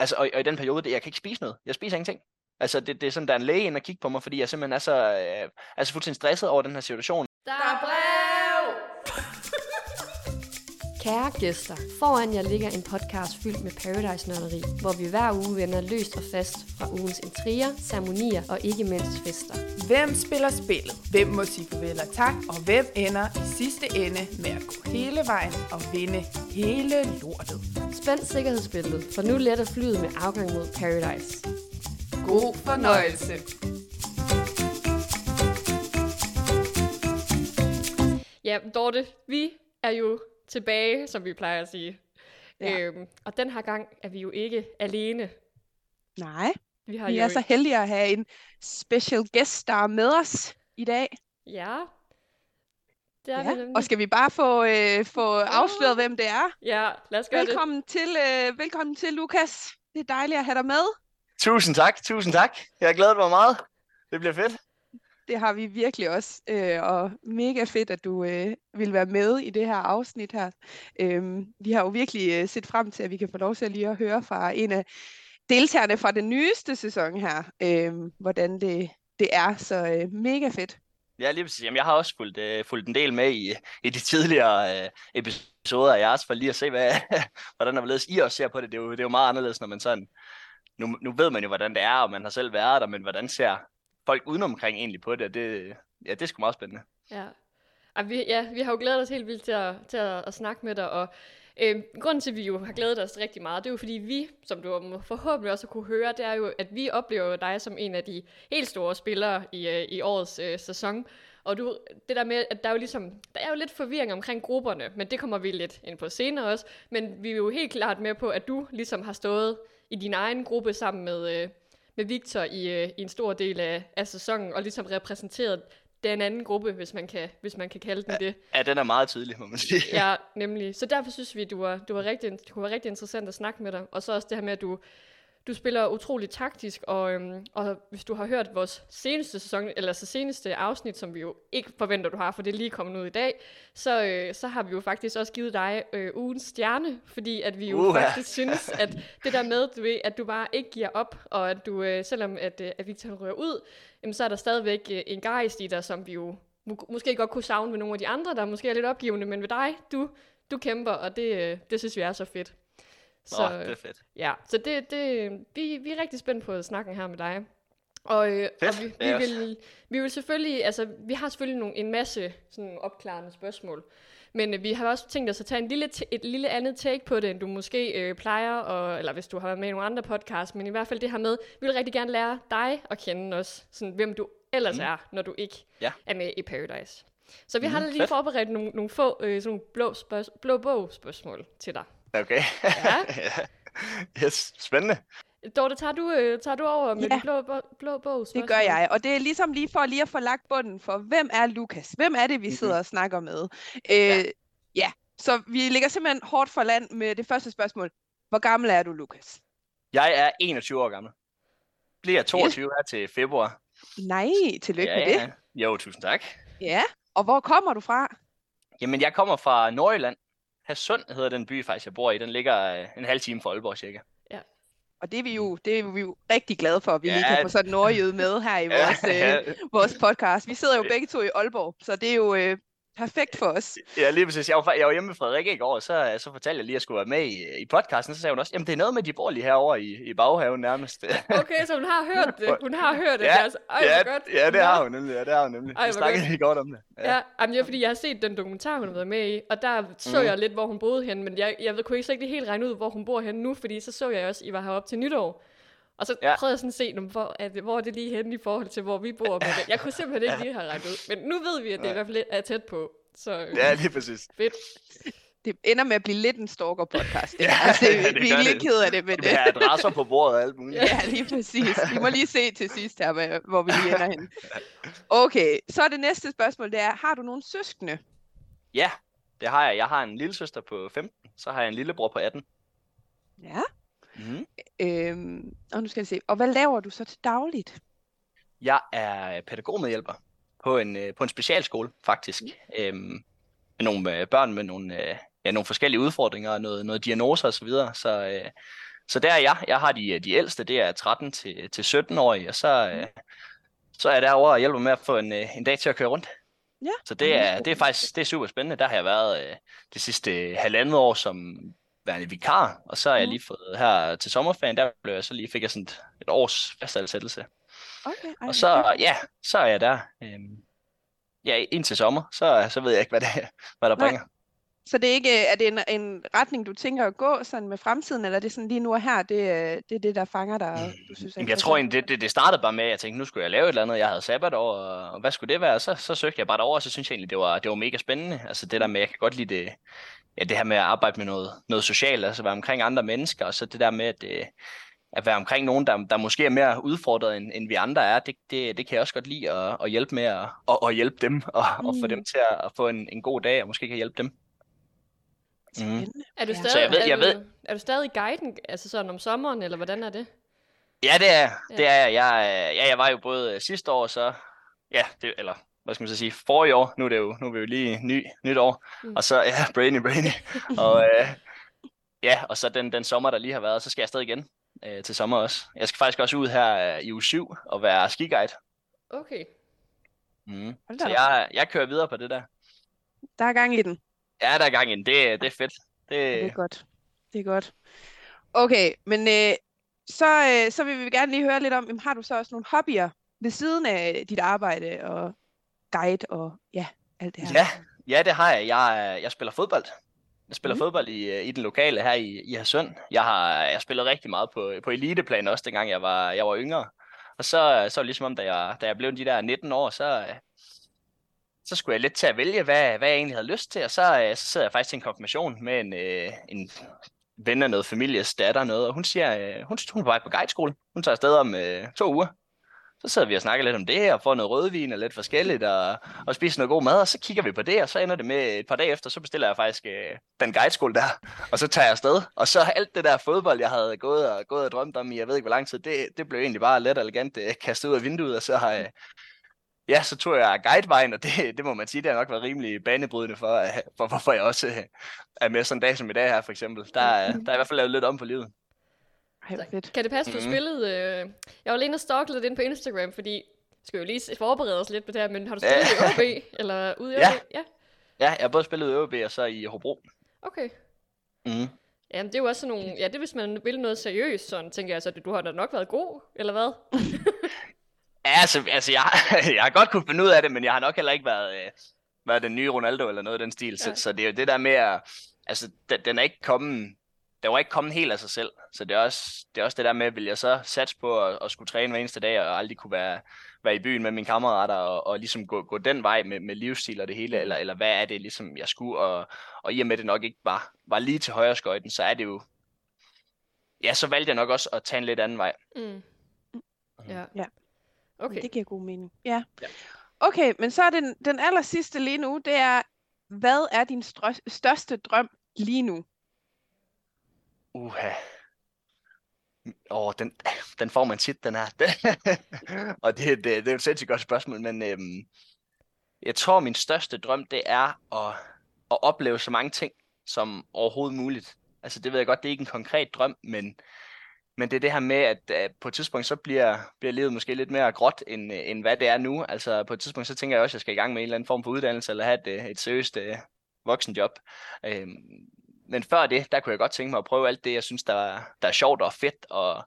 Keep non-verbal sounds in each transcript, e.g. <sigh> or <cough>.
altså, og, og i den periode, det, jeg kan ikke spise noget. Jeg spiser ingenting. Altså, det, det er sådan, der er en læge ind og kigge på mig, fordi jeg simpelthen er så, øh, er så fuldstændig stresset over den her situation. Der er brev! Kære gæster, foran jer ligger en podcast fyldt med Paradise-nørderi, hvor vi hver uge vender løst og fast fra ugens intriger, ceremonier og ikke mindst fester. Hvem spiller spillet? Hvem må sige farvel og tak? Og hvem ender i sidste ende med at gå hele vejen og vinde hele lortet? Spænd sikkerhedsbæltet, for nu letter flyet med afgang mod Paradise. God fornøjelse! Ja, Dorte, vi er jo tilbage, som vi plejer at sige. Ja. Øhm, og den her gang er vi jo ikke alene. Nej, Vi har vi jo er så heldige at have en special guest, der er med os i dag. Ja, det er Ja. vi nemlig. Og skal vi bare få, øh, få afsløret, hvem det er? Ja, lad os gøre det. Velkommen til, øh, velkommen til, Lukas. Det er dejligt at have dig med. Tusind tak, tusind tak. Jeg glæder mig meget. Det bliver fedt. Det har vi virkelig også, øh, og mega fedt, at du øh, vil være med i det her afsnit her. Øh, vi har jo virkelig øh, set frem til, at vi kan få lov til at lige at høre fra en af deltagerne fra den nyeste sæson her, øh, hvordan det, det er. Så øh, mega fedt. Ja, lige præcis. Jamen, jeg har også fulgt, øh, fulgt en del med i, i de tidligere øh, episoder af jeres, for lige at se, hvad, <laughs> hvordan der hvorledes I også ser på det. Det er, jo, det er jo meget anderledes, når man sådan... Nu, nu ved man jo, hvordan det er, og man har selv været der, men hvordan ser folk udenomkring egentlig på det? og det ja, det er sgu meget spændende. Ja. Ej, vi, ja, vi har jo glædet os helt vildt til at, til at, at snakke med dig, og øh, grunden til, at vi jo har glædet os rigtig meget, det er jo fordi vi, som du må forhåbentlig også kunne høre, det er jo, at vi oplever dig som en af de helt store spillere i, øh, i årets øh, sæson. Og du, det der med, at der er jo ligesom, der er jo lidt forvirring omkring grupperne, men det kommer vi lidt ind på senere også. Men vi er jo helt klart med på, at du ligesom har stået i din egen gruppe sammen med, øh, med Victor i, øh, i en stor del af, af sæsonen, og ligesom repræsenteret den anden gruppe, hvis man kan, hvis man kan kalde den det. Ja, den er meget tydelig, må man sige. Ja, nemlig. Så derfor synes vi, du var, du var rigtig, kunne være rigtig interessant at snakke med dig. Og så også det her med, at du, du spiller utrolig taktisk, og, øhm, og hvis du har hørt vores seneste sæson, eller så seneste afsnit, som vi jo ikke forventer, du har, for det er lige kommet ud i dag, så, øh, så har vi jo faktisk også givet dig øh, ugens stjerne, fordi at vi jo Uha. faktisk synes, at det der med, du ved, at du bare ikke giver op, og at du, øh, selvom at, øh, at Victor rører ud, jamen, så er der stadigvæk øh, en gejst i dig, som vi jo må- måske godt kunne savne ved nogle af de andre, der måske er lidt opgivende, men ved dig, du, du kæmper, og det, øh, det synes vi er så fedt. Så, Nå, det er fedt. Ja, så det, det, vi, vi er rigtig spændt på at snakke her med dig. Og, øh, og vi, vi, vil, vi vil selvfølgelig, altså vi har selvfølgelig nogle, en masse sådan opklarende spørgsmål, men øh, vi har også tænkt os at tage en lille, et lille andet take på det, end du måske øh, plejer, og, eller hvis du har været med i nogle andre podcasts, men i hvert fald det her med, vi vil rigtig gerne lære dig at kende også, sådan, hvem du ellers Mm. er, når du ikke Ja. er med i Paradise. Så vi har Mhm, lige fedt. forberedt nogle, nogle få øh, sådan nogle blå, spørg- blå bog spørgsmål til dig. Okay. <laughs> Ja. yes, spændende. Dorte, tager du, øh, tager du over med Ja. de blå, blå bog Det gør jeg, og det er ligesom lige for lige at få lagt bunden for, hvem er Lukas? Hvem er det, vi sidder og snakker med? Øh, ja. ja, så vi ligger simpelthen hårdt for land med det første spørgsmål. Hvor gammel er du, Lukas? Jeg er 21 år gammel. Bliver 22 her til februar. Nej, tillykke med det. Jo, tusind tak. Ja, og hvor kommer du fra? Jamen, jeg kommer fra Nordjylland. Hadsund hedder den by, faktisk, jeg bor i. Den ligger øh, en halv time fra Aalborg, cirka. Og det er vi jo, det er vi jo rigtig glade for, at vi lige Ja. kan få sådan en nordjyde med her i vores, Ja, øh, vores podcast. Vi sidder jo begge to i Aalborg, så det er jo øh, perfekt for os. Ja, lige præcis. Jeg var, jeg var hjemme med Frederikke i går, og så, så fortalte jeg lige, at jeg skulle være med i, i podcasten. Så sagde hun også, jamen det er noget med, at de bor lige herovre i, i baghaven nærmest. <laughs> Okay, så hun har hørt det. Hun har hørt det. Ja, altså. Ej, ja, godt. ja, det har hun nemlig. Ja, det har hun nemlig. Ej, vi snakkede godt. lige godt om det. Ja, jamen, det er fordi, jeg har set den dokumentar, hun har været med i, og der så Mhm. jeg lidt, hvor hun boede hen, men jeg, jeg ved, kunne ikke så ikke helt regne ud, hvor hun bor hen nu, fordi så så jeg også, I var heroppe til nytår. Og så Ja. prøvede jeg sådan at se, "Nå, hvor er, det, hvor er det lige henne i forhold til, hvor vi bor. Men jeg kunne simpelthen ikke lige have regnet ud. Men nu ved vi, at det i Nej. hvert fald er tæt på. Så øh, Ja, lige præcis. fedt. Det ender med at blive lidt en stalker-podcast. Ja, altså, det <laughs> vi er lidt det. ked af det, men Vi har adresser på bordet og alt muligt. Ja, lige præcis. Vi må lige se til sidst her, hvor vi lige ender henne. Okay, så er det næste spørgsmål, det er, har du nogle søskende? Ja, det har jeg. Jeg har en lille søster på 15, så har jeg en lillebror på 18. Ja. Mm-hmm. Øhm, og nu skal jeg se, og hvad laver du så til dagligt? Jeg er pædagogmedhjælper på en, øh, på en specialskole, faktisk. Øhm, med nogle øh, børn med nogle, øh, ja, nogle forskellige udfordringer, og noget, noget diagnoser osv. Så, øh, så der er jeg. Jeg har de, de ældste, det er 13 til, til 17-årige, og så, øh, så er jeg derovre og hjælper med at få en, en dag til at køre rundt. Ja. Så det er, det er faktisk det er super spændende. Der har jeg været øh, det sidste halvandet år som værende vikar, og så har jeg Mhm. lige fået her til sommerferien, der blev jeg så lige, fik jeg sådan et, års fastansættelse. Okay, ej, Og så, ja, så er jeg der. Øhm, ja, indtil sommer, så, så ved jeg ikke, hvad, det, hvad der Nej. bringer. Så det er ikke, er det en, en retning, du tænker at gå sådan med fremtiden, eller er det sådan lige nu og her, det, er- det er det, der fanger dig, du synes er Jamen, jeg tror egentlig, det, det, det startede bare med, at jeg tænkte, nu skulle jeg lave et eller andet. Jeg havde sabbatår, og, og hvad skulle det være? Så, så søgte jeg bare derover, og så synes jeg egentlig, det var, det var mega spændende. Altså det der med, jeg kan godt lide det, ja, det her med at arbejde med noget, noget socialt, altså være omkring andre mennesker, og så det der med, at, det, at være omkring nogen, der, der måske er mere udfordret, end, end vi andre er, det, det, det kan jeg også godt lide at, at hjælpe med at, at, at hjælpe dem, og, mm. og få dem Mm. til at, at få en, en god dag, og måske kan hjælpe dem. Spændende. Er du stadig, Så jeg ved- er, jeg du, ved- er du stadig guiden, altså sådan om sommeren, eller hvordan er det? Ja, det er Ja. det er jeg. jeg. er- Ja, jeg var jo både øh, sidste år, så ja, det, eller hvad skal man så sige, forrige år, nu er det jo, nu er vi jo lige ny, nyt år, Mm. og så, ja, brainy, brainy, <laughs> og øh, ja, og så den, den sommer, der lige har været, så skal jeg stadig igen øh, til sommer også. Jeg skal faktisk også ud her øh, i uge 7 og være skiguide. Okay. Mm. Så jeg, jeg kører videre på det der. Der er gang i den. Ja, der er gang i den. Det, det er fedt. Det, Det er godt. Det er godt. Okay, men øh, så, øh, så vil vi gerne lige høre lidt om, jamen, har du så også nogle hobbyer ved siden af dit arbejde og guide og ja, alt det her? Ja, ja, det har jeg. Jeg, jeg spiller fodbold. Jeg spiller mm. fodbold i, øh, i den lokale her i, i Hadsund. Jeg har jeg spillet rigtig meget på, på eliteplan også, dengang jeg var, jeg var yngre. Og så, så ligesom om, da jeg, da jeg blev de der 19 år, så, så skulle jeg lidt til at vælge, hvad, hvad jeg egentlig havde lyst til. Og så, øh, så sidder jeg faktisk til en konfirmation med en, øh, en ven af noget families datter noget, og hun siger, hun, hun er på vej på guideskole. Hun tager afsted om øh, to uger. Så sidder vi og snakker lidt om det, og får noget rødvin og lidt forskelligt, og, og spiser noget god mad, og så kigger vi på det, og så ender det med et par dage efter, så bestiller jeg faktisk øh, den guideskole der, og så tager jeg afsted. Og så alt det der fodbold, jeg havde gået og, gået og drømt om i, jeg ved ikke hvor lang tid, det, det blev egentlig bare let og elegant øh, kastet ud af vinduet, og så har jeg, ja, så tog jeg guidevejen, og det, det må man sige, det har nok været rimelig banebrydende for, øh, for hvorfor jeg også øh, er med sådan en dag som i dag her, for eksempel. Der, er- der er i hvert fald lavet lidt om på livet. Ej, hvor fedt. Kan det passe, du Mhm. spillede... Øh... Jeg var lige inde og lidt ind på Instagram, fordi skal jo lige forberede os lidt på det her, men har du spillet Ja. i OB? Eller ude i Ja. OB? Ja. Ja, jeg har både spillet i ØB og så i Hobro. Okay. Mm. Jamen, det er jo også sådan nogle... Ja, det er, hvis man vil noget seriøst, sådan tænker jeg, så du har da nok været god, eller hvad? <laughs> Ja, altså, altså jeg, <laughs> jeg har godt kunne finde ud af det, men jeg har nok heller ikke været, øh, været den nye Ronaldo eller noget af den stil. Så, Ja. så det er jo det der med at, altså den, den er ikke kommet, den var ikke kommet helt af sig selv. Så det er også det, er også det der med, vil jeg så satse på at, at skulle træne hver eneste dag, og aldrig kunne være, være i byen med mine kammerater, og, og ligesom gå, gå den vej med, med livsstil og det hele, eller, eller hvad er det ligesom, jeg skulle, og, og i og med det nok ikke var, var lige til højre skøjten, så er det jo, ja, så valgte jeg nok også at tage en lidt anden vej. Mm. Ja. Ja. Okay. Det giver god mening. Ja. Ja. Okay, men så er den, den aller sidste lige nu, det er, hvad er din største drøm lige nu? Uha. Åh, den, den får man tit, den her. <laughs> og det, det, det er et sindssygt godt spørgsmål, men øhm, jeg tror, min største drøm, det er at, at opleve så mange ting som overhovedet muligt. Altså, det ved jeg godt, det er ikke en konkret drøm, men, men det er det her med, at, at på et tidspunkt, så bliver, bliver livet måske lidt mere gråt, end, øh, end hvad det er nu. Altså, på et tidspunkt, så tænker jeg også, at jeg skal i gang med en eller anden form for uddannelse, eller have et, øh, et seriøst øh, voksenjob. Øhm, men før det, der kunne jeg godt tænke mig at prøve alt det, jeg synes, der, er- der er sjovt og fedt, og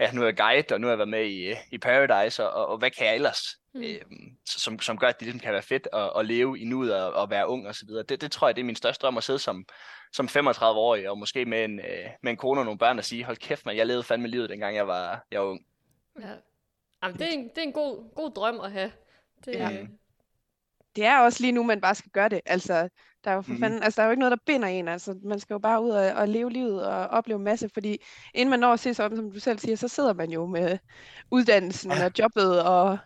ja, nu er jeg guide, og nu har jeg været med i, i Paradise, og, og, og hvad kan jeg ellers, Mm. øhm, som, som gør, at det ligesom kan være fedt at, at leve i nuet og, og være ung og så videre. Det, det tror jeg, det er min største drøm at sidde som, som 35-årig, og måske med en, øh, med en kone og nogle børn og sige, hold kæft, man, jeg levede fandme livet, dengang jeg var, jeg var ung. Ja. Jamen, det er en, det er en god, god drøm at have. Det, Ja. ja. Det er også lige nu, man bare skal gøre det. Altså, der er jo for Mhm. fanden, altså, der er jo ikke noget, der binder en. Altså, man skal jo bare ud og, og leve livet og opleve masse, fordi inden man når at se sig om, som du selv siger, så sidder man jo med uddannelsen Ja. og jobbet og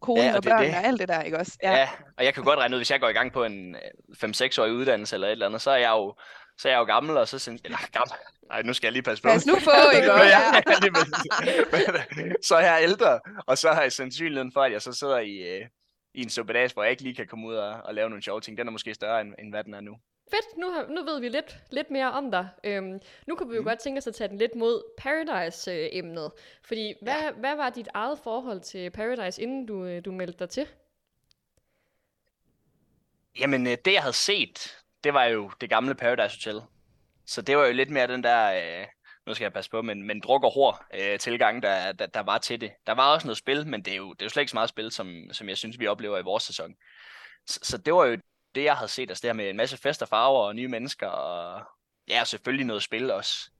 konen Ja, og og børnene det. og alt det der, ikke også? Ja. ja, og jeg kan godt regne ud, hvis jeg går i gang på en 5-6-årig uddannelse eller et eller andet, så er jeg jo, så er jeg jo gammel, og så synes eller <laughs> gammel, nej, nu skal jeg lige passe på. Pas nu på, <laughs> ikke også? jeg, Ja. <laughs> så er jeg ældre, og så har jeg sandsynligheden for, at jeg så sidder i, øh, i en suppedags, hvor jeg ikke lige kan komme ud og, og lave nogle sjove ting. Den er måske større, end, end hvad den er nu. fedt, nu, har, nu ved vi lidt, lidt mere om dig. Øhm, nu kan vi jo mm. godt tænke os at tage den lidt mod Paradise-emnet. Fordi hvad, ja. hvad var dit eget forhold til Paradise, inden du, øh, du meldte dig til? Jamen, øh, det jeg havde set, det var jo det gamle Paradise Hotel. Så det var jo lidt mere den der, øh, nu skal jeg passe på, men, men druk og hår øh, tilgang, der, der, der var til det. Der var også noget spil, men det er jo, det er jo slet ikke så meget spil, som, som jeg synes, vi oplever i vores sæson. Så, så det var jo det, jeg havde set, altså det her med en masse fester, farver og nye mennesker, og ja, selvfølgelig noget spil også.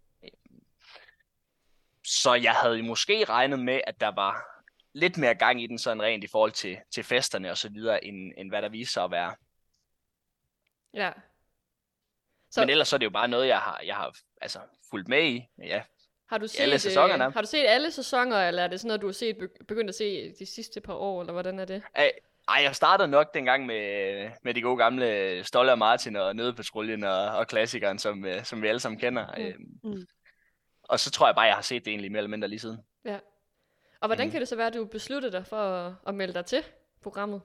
Så jeg havde måske regnet med, at der var lidt mere gang i den sådan rent i forhold til, til festerne og så videre, end, end hvad der viser sig at være. Ja. Så... Men ellers så er det jo bare noget, jeg har, jeg har altså, fulgt med i. Ja, har du set, alle sæsonerne. har du set alle sæsoner, eller er det sådan noget, du har set, begyndt at se de sidste par år, eller hvordan er det? Ej, ej, jeg startede nok dengang med, med de gode gamle Stolle og Martin og Nødepatruljen og, og klassikeren, som, øh, som vi alle sammen kender. Mm. Øhm, mm. Og så tror jeg bare, jeg har set det egentlig mere eller mindre lige siden. Ja. Og hvordan mm. kan det så være, at du besluttede dig for at, at melde dig til programmet?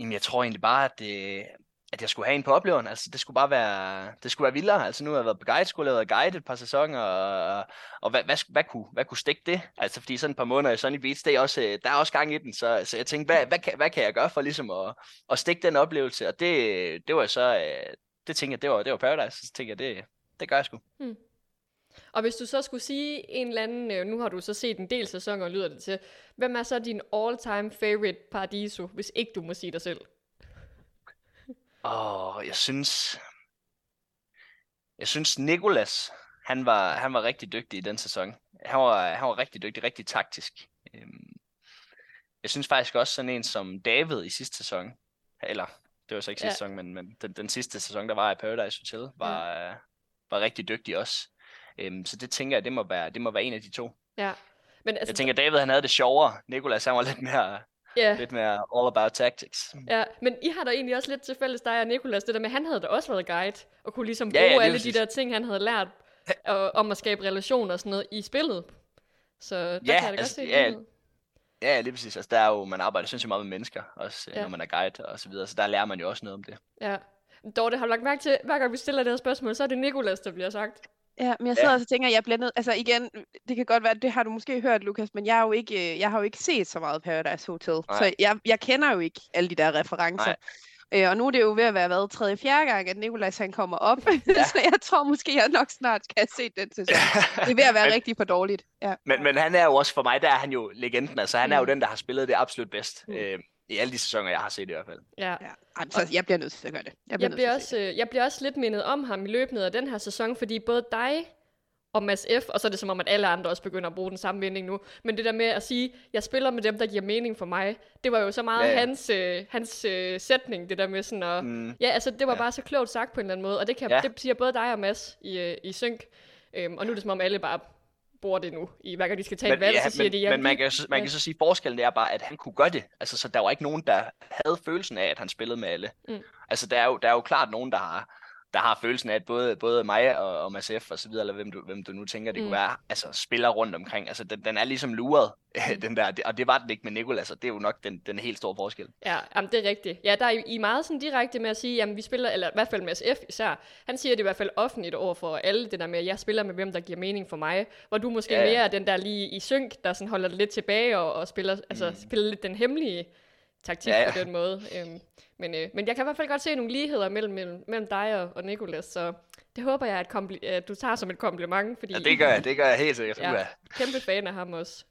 Jamen, jeg tror egentlig bare, at det, at jeg skulle have en på opleveren. Altså, det skulle bare være, det skulle være vildere. Altså, nu har jeg været på guide, skulle have været guide et par sæsoner, og, og hvad, hvad, hvad, kunne, hvad kunne stikke det? Altså, fordi sådan et par måneder i Sunny Beach, det er også, øh, der er også gang i den, så, så jeg tænkte, hvad, hvad, kan, hvad kan jeg gøre for ligesom at, at stikke den oplevelse? Og det, det var så, øh, det tænkte jeg, det var, det var Paradise, så tænkte jeg, det, det gør jeg sgu. Hmm. Og hvis du så skulle sige en eller anden, øh, nu har du så set en del sæsoner, lyder det til, hvem er så din all-time favorite Paradiso, hvis ikke du må sige dig selv? Og jeg synes, jeg synes Nikolas, han var, han var rigtig dygtig i den sæson. Han var, han var rigtig dygtig, rigtig taktisk. Øhm, jeg synes faktisk også sådan en som David i sidste sæson, eller det var så ikke sidste ja. sæson, men, men den, den sidste sæson, der var i Paradise Hotel, var, ja. var rigtig dygtig også. Øhm, så det tænker jeg, det må være, det må være en af de to. Ja. Men altså, jeg tænker, David han havde det sjovere. Nikolas han var lidt mere, Yeah. Lidt mere all about tactics. Ja, men I har da egentlig også lidt til fælles, dig og Nikolas, det der med, han havde da også været guide, og kunne ligesom bruge ja, ja, alle præcis. de der ting, han havde lært og, om at skabe relationer og sådan noget i spillet. Så der ja, kan jeg da altså, godt se ja, Ja, lige præcis. Altså, der er jo, man arbejder sindssygt meget med mennesker, også ja. når man er guide og så videre, så der lærer man jo også noget om det. Ja. Dorte, har du lagt mærke til, hver gang vi stiller det her spørgsmål, så er det Nikolas, der bliver sagt. Ja, men jeg sidder ja. og tænker, at jeg nødt... Altså igen, det kan godt være, det har du måske hørt, Lukas, men jeg, er jo ikke, øh, jeg har jo ikke set så meget Paradise Hotel. Nej. Så jeg, jeg kender jo ikke alle de der referencer. Øh, og nu er det jo ved at være været tredje, fjerde gang, at Nikolaj han kommer op. Ja. <laughs> så jeg tror måske, jeg nok snart have set den sæson. Det er ved at være <laughs> men, rigtig for dårligt. Ja. Men, men han er jo også, for mig, der er han jo legenden. Altså han mm. er jo mm. den, der har spillet det absolut bedst. Mm. Øh, i alle de sæsoner, jeg har set i hvert fald. Ja. ja. Altså, jeg bliver nødt til at gøre det. Jeg bliver, jeg bliver, også, jeg bliver også lidt mindet om ham i løbet af den her sæson, fordi både dig og Mads F., og så er det som om, at alle andre også begynder at bruge den samme mening nu. Men det der med at sige, jeg spiller med dem, der giver mening for mig, det var jo så meget ja, ja. hans, øh, hans øh, sætning, det der med sådan at... Mm. Ja, altså det var ja. bare så klogt sagt på en eller anden måde, og det, kan, ja. det siger både dig og Mads i, øh, i synk. Øhm, og nu er det som om, alle bare bruger det nu, i hver gang de skal tage men, et valg, ja, så siger men, de... Ja, men man kan, man kan så sige, at forskellen er bare, at han kunne gøre det. Altså, så der var ikke nogen, der havde følelsen af, at han spillede med alle. Mm. Altså, der er, jo, der er jo klart nogen, der har der har følelsen af, at både, både mig og, og Mads F. og så videre, eller hvem du, hvem du nu tænker, det mm. kunne være, altså spiller rundt omkring. Altså den, den er ligesom luret, <laughs> mm. den der, og det var den ikke med Nikolas, og det er jo nok den, den helt store forskel. Ja, jamen, det er rigtigt. Ja, der er I meget sådan direkte med at sige, jamen vi spiller, eller i hvert fald F. især, han siger det i hvert fald offentligt over for alle, det der med, at jeg spiller med hvem, der giver mening for mig, hvor du måske ja. mere er den der lige i synk, der sådan holder det lidt tilbage og, og spiller, altså, mm. spiller lidt den hemmelige taktik ja, ja. på den måde. Øhm, men, øh, men jeg kan i hvert fald godt se nogle ligheder mellem, mellem, mellem dig og, og Nikolas, så det håber jeg, at, kompli- at du tager som et kompliment. Fordi, ja, det gør jeg, <laughs> det gør jeg helt sikkert. Ja, ja. kæmpe fan af ham også.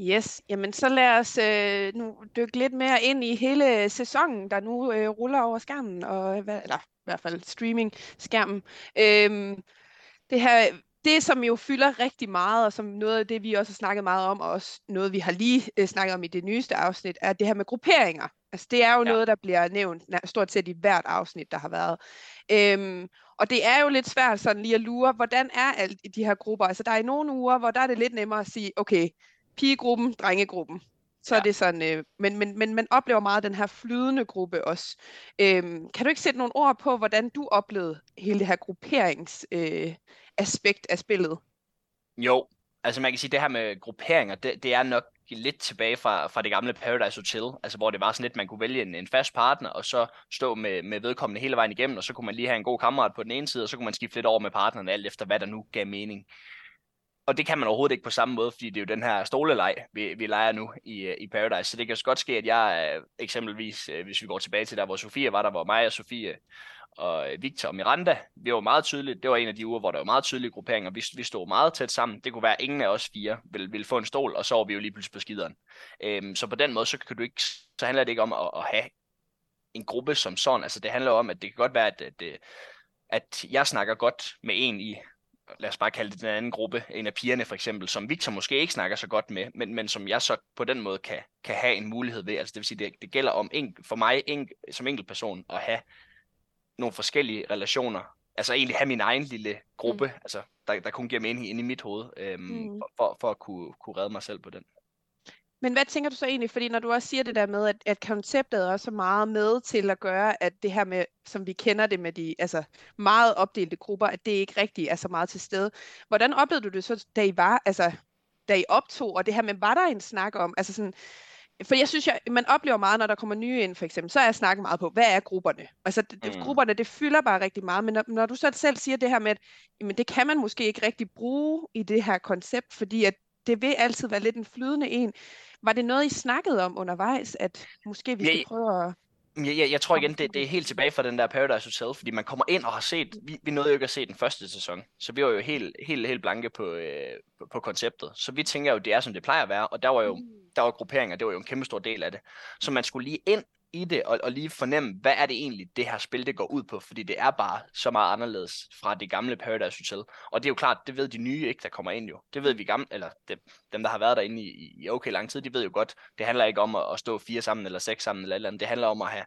Yes, jamen så lad os øh, nu dykke lidt mere ind i hele sæsonen, der nu øh, ruller over skærmen, og, eller i hvert fald streaming-skærmen. Øhm, det her det, som jo fylder rigtig meget, og som noget af det, vi også har snakket meget om, og også noget, vi har lige øh, snakket om i det nyeste afsnit, er det her med grupperinger. Altså, det er jo ja. noget, der bliver nævnt stort set i hvert afsnit, der har været. Øhm, og det er jo lidt svært sådan lige at lure, hvordan er alt i de her grupper? Altså, der er i nogle uger, hvor der er det lidt nemmere at sige, okay, pigegruppen, drengegruppen. Så ja. er det sådan, øh, men, men, men man oplever meget den her flydende gruppe også. Øhm, kan du ikke sætte nogle ord på, hvordan du oplevede hele det her grupperings øh, aspekt af spillet. Jo, altså man kan sige, det her med grupperinger, det, det er nok lidt tilbage fra, fra det gamle Paradise Hotel, altså hvor det var sådan lidt, man kunne vælge en, en fast partner, og så stå med, med vedkommende hele vejen igennem, og så kunne man lige have en god kammerat på den ene side, og så kunne man skifte lidt over med partneren, alt efter hvad der nu gav mening. Og det kan man overhovedet ikke på samme måde, fordi det er jo den her stoleleg, vi, vi leger nu i, i Paradise. Så det kan godt ske, at jeg øh, eksempelvis, øh, hvis vi går tilbage til der, hvor Sofie var der, hvor mig og Sofie og øh, Victor og Miranda, vi var meget tydeligt, det var en af de uger, hvor der var meget tydelige grupperinger, vi, vi stod meget tæt sammen, det kunne være, at ingen af os fire ville, ville få en stol, og så var vi jo lige pludselig på skideren. Øhm, så på den måde, så kan du ikke, så handler det ikke om at, at have en gruppe som sådan, altså det handler om, at det kan godt være, at, at, øh, at jeg snakker godt med en i, lad os bare kalde det den anden gruppe, en af pigerne for eksempel, som Victor måske ikke snakker så godt med, men, men som jeg så på den måde kan, kan have en mulighed ved. Altså det vil sige, det, det gælder om en, for mig en, som enkelt person at have nogle forskellige relationer. Altså egentlig have min egen lille gruppe, mm. altså, der, der kun giver mening inde i mit hoved, øhm, mm. for, for at kunne, kunne redde mig selv på den. Men hvad tænker du så egentlig, fordi når du også siger det der med, at, at konceptet er også meget med til at gøre, at det her med, som vi kender det med de altså meget opdelte grupper, at det ikke rigtig er så meget til stede. Hvordan oplevede du det så, da I var, altså da I optog, og det her med, var der en snak om, altså sådan, for jeg synes, jeg, man oplever meget, når der kommer nye ind, for eksempel, så er jeg snakket meget på, hvad er grupperne? Altså, det, mm. grupperne, det fylder bare rigtig meget, men når, når du så selv siger det her med, at jamen, det kan man måske ikke rigtig bruge i det her koncept, fordi at det vil altid være lidt en flydende en. Var det noget, I snakkede om undervejs, at måske vi skal ja, prøve at... Jeg, jeg, jeg tror igen, det, det er helt tilbage fra den der Paradise Hotel, fordi man kommer ind og har set, vi, vi nåede jo ikke at se den første sæson, så vi var jo helt, helt, helt blanke på, øh, på, på konceptet. Så vi tænker jo, det er som det plejer at være, og der var jo mm. Der var grupperinger, det var jo en kæmpe stor del af det. Så man skulle lige ind i det, og, og lige fornemme, hvad er det egentlig, det her spil, det går ud på, fordi det er bare så meget anderledes fra det gamle Paradise Hotel. Og det er jo klart, det ved de nye ikke, der kommer ind jo. Det ved vi gamle, eller det, dem, der har været derinde i, i okay lang tid, de ved jo godt, det handler ikke om at, at stå fire sammen, eller seks sammen, eller eller andet. Det handler om at have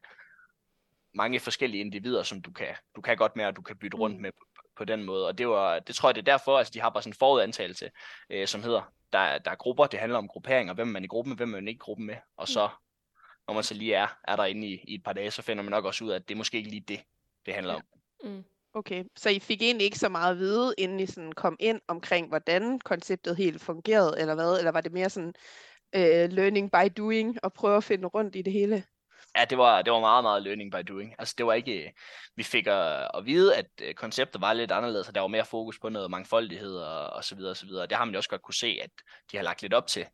mange forskellige individer, som du kan, du kan godt med, og du kan bytte rundt mm. med på, på den måde. Og det, var, det tror jeg, det er derfor, at altså, de har bare sådan en forudantagelse, øh, som hedder, der, der er grupper, det handler om grupperinger, hvem man er i gruppen med, hvem man er ikke i gruppen med, og så mm når man så lige er, er derinde i, i et par dage, så finder man nok også ud af, at det er måske ikke lige det, det handler om. Mm. Okay, så I fik egentlig ikke så meget at vide, inden I sådan kom ind omkring, hvordan konceptet helt fungerede, eller hvad? Eller var det mere sådan uh, learning by doing, og prøve at finde rundt i det hele? Ja, det var, det var meget, meget learning by doing. Altså det var ikke, vi fik at, at vide, at øh, konceptet var lidt anderledes, og der var mere fokus på noget mangfoldighed og, og så videre og så videre. Det har man jo også godt kunne se, at de har lagt lidt op til.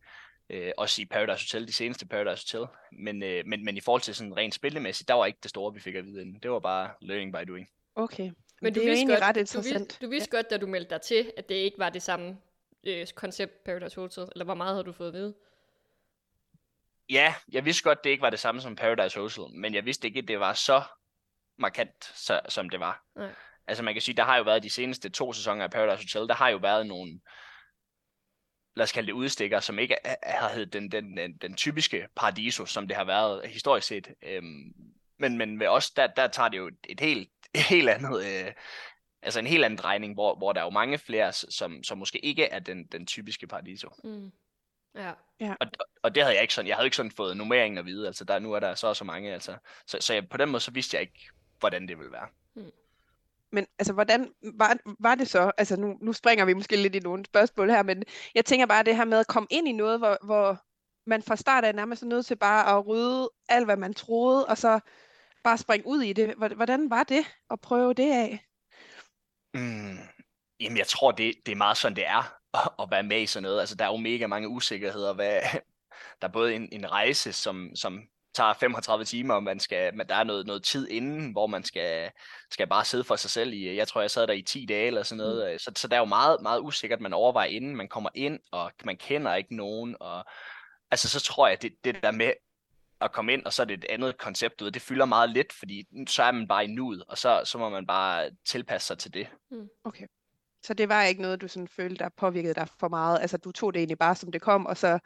Øh, også i Paradise Hotel, de seneste Paradise Hotel. Men, øh, men, men i forhold til sådan rent spillemæssigt, der var ikke det store, vi fik at vide inden. Det var bare learning by doing. Okay. Men det du er jo egentlig godt, ret interessant. Du vidste, du vidste ja. godt, da du meldte dig til, at det ikke var det samme øh, koncept Paradise Hotel, eller hvor meget havde du fået at vide? Ja, jeg vidste godt, det ikke var det samme som Paradise Hotel, men jeg vidste ikke, at det var så markant, så, som det var. Nej. Altså man kan sige, der har jo været de seneste to sæsoner af Paradise Hotel, der har jo været nogle, lad os kalde det udstikker, som ikke har heddet den, den, den, den typiske paradiso, som det har været historisk set. Øhm, men, men ved os, der, der tager det jo et, helt, et helt andet, øh, altså en helt anden drejning, hvor, hvor der er jo mange flere, som, som måske ikke er den, den typiske paradiso. Mm. Ja. ja. Og, og det havde jeg ikke sådan, jeg havde ikke sådan fået nummeringen at vide, altså der, nu er der så og så mange, altså. Så, så jeg, på den måde, så vidste jeg ikke, hvordan det ville være. Mm. Men altså, hvordan var, var det så? Altså, nu, nu springer vi måske lidt i nogle spørgsmål her, men jeg tænker bare det her med at komme ind i noget, hvor, hvor man fra start af nærmest er nødt til bare at rydde alt, hvad man troede, og så bare springe ud i det. Hvordan var det at prøve det af? Mm, jamen, jeg tror, det, det er meget sådan, det er at, at være med i sådan noget. Altså, der er jo mega mange usikkerheder. Hvad, <laughs> der er både en, en rejse, som, som tager 35 timer, og man skal, men der er noget, noget tid inden, hvor man skal, skal bare sidde for sig selv i, jeg tror, jeg sad der i 10 dage eller sådan noget, mm. så, så der er jo meget, meget usikkert, man overvejer inden man kommer ind, og man kender ikke nogen, og altså så tror jeg, det, det der med at komme ind, og så er det et andet koncept ud, det fylder meget lidt, fordi så er man bare i nuet, og så, så må man bare tilpasse sig til det. Mm. Okay. Så det var ikke noget, du sådan følte, der påvirkede dig for meget? Altså, du tog det egentlig bare, som det kom, og så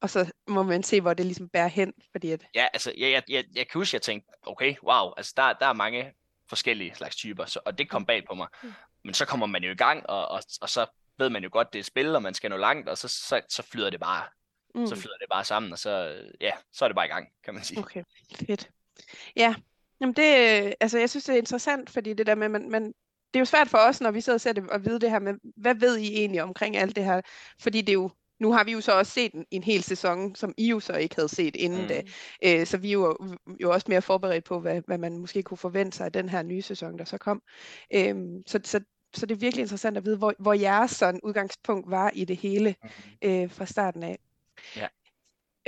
og så må man se, hvor det ligesom bærer hen, fordi at... Ja, altså, jeg, jeg, jeg, jeg kan huske, jeg tænkte, okay, wow, altså, der, der er mange forskellige slags typer, så, og det kom bag på mig. Mm. Men så kommer man jo i gang, og, og, og så ved man jo godt, det er spil, og man skal nå langt, og så, så, så flyder det bare. Mm. Så flyder det bare sammen, og så, ja, så er det bare i gang, kan man sige. Okay, fedt. Ja, Jamen det, altså jeg synes, det er interessant, fordi det der med, man, man, det er jo svært for os, når vi sidder og ser det, at vide det her med, hvad ved I egentlig omkring alt det her? Fordi det er jo Nu har vi jo så også set en, en hel sæson, som I jo så ikke havde set inden mm. da. Øh, så vi er jo, jo også mere forberedt på, hvad, hvad man måske kunne forvente sig af den her nye sæson, der så kom. Øh, så, så, så det er virkelig interessant at vide, hvor, hvor jeres sådan udgangspunkt var i det hele mm. øh, fra starten af. Ja.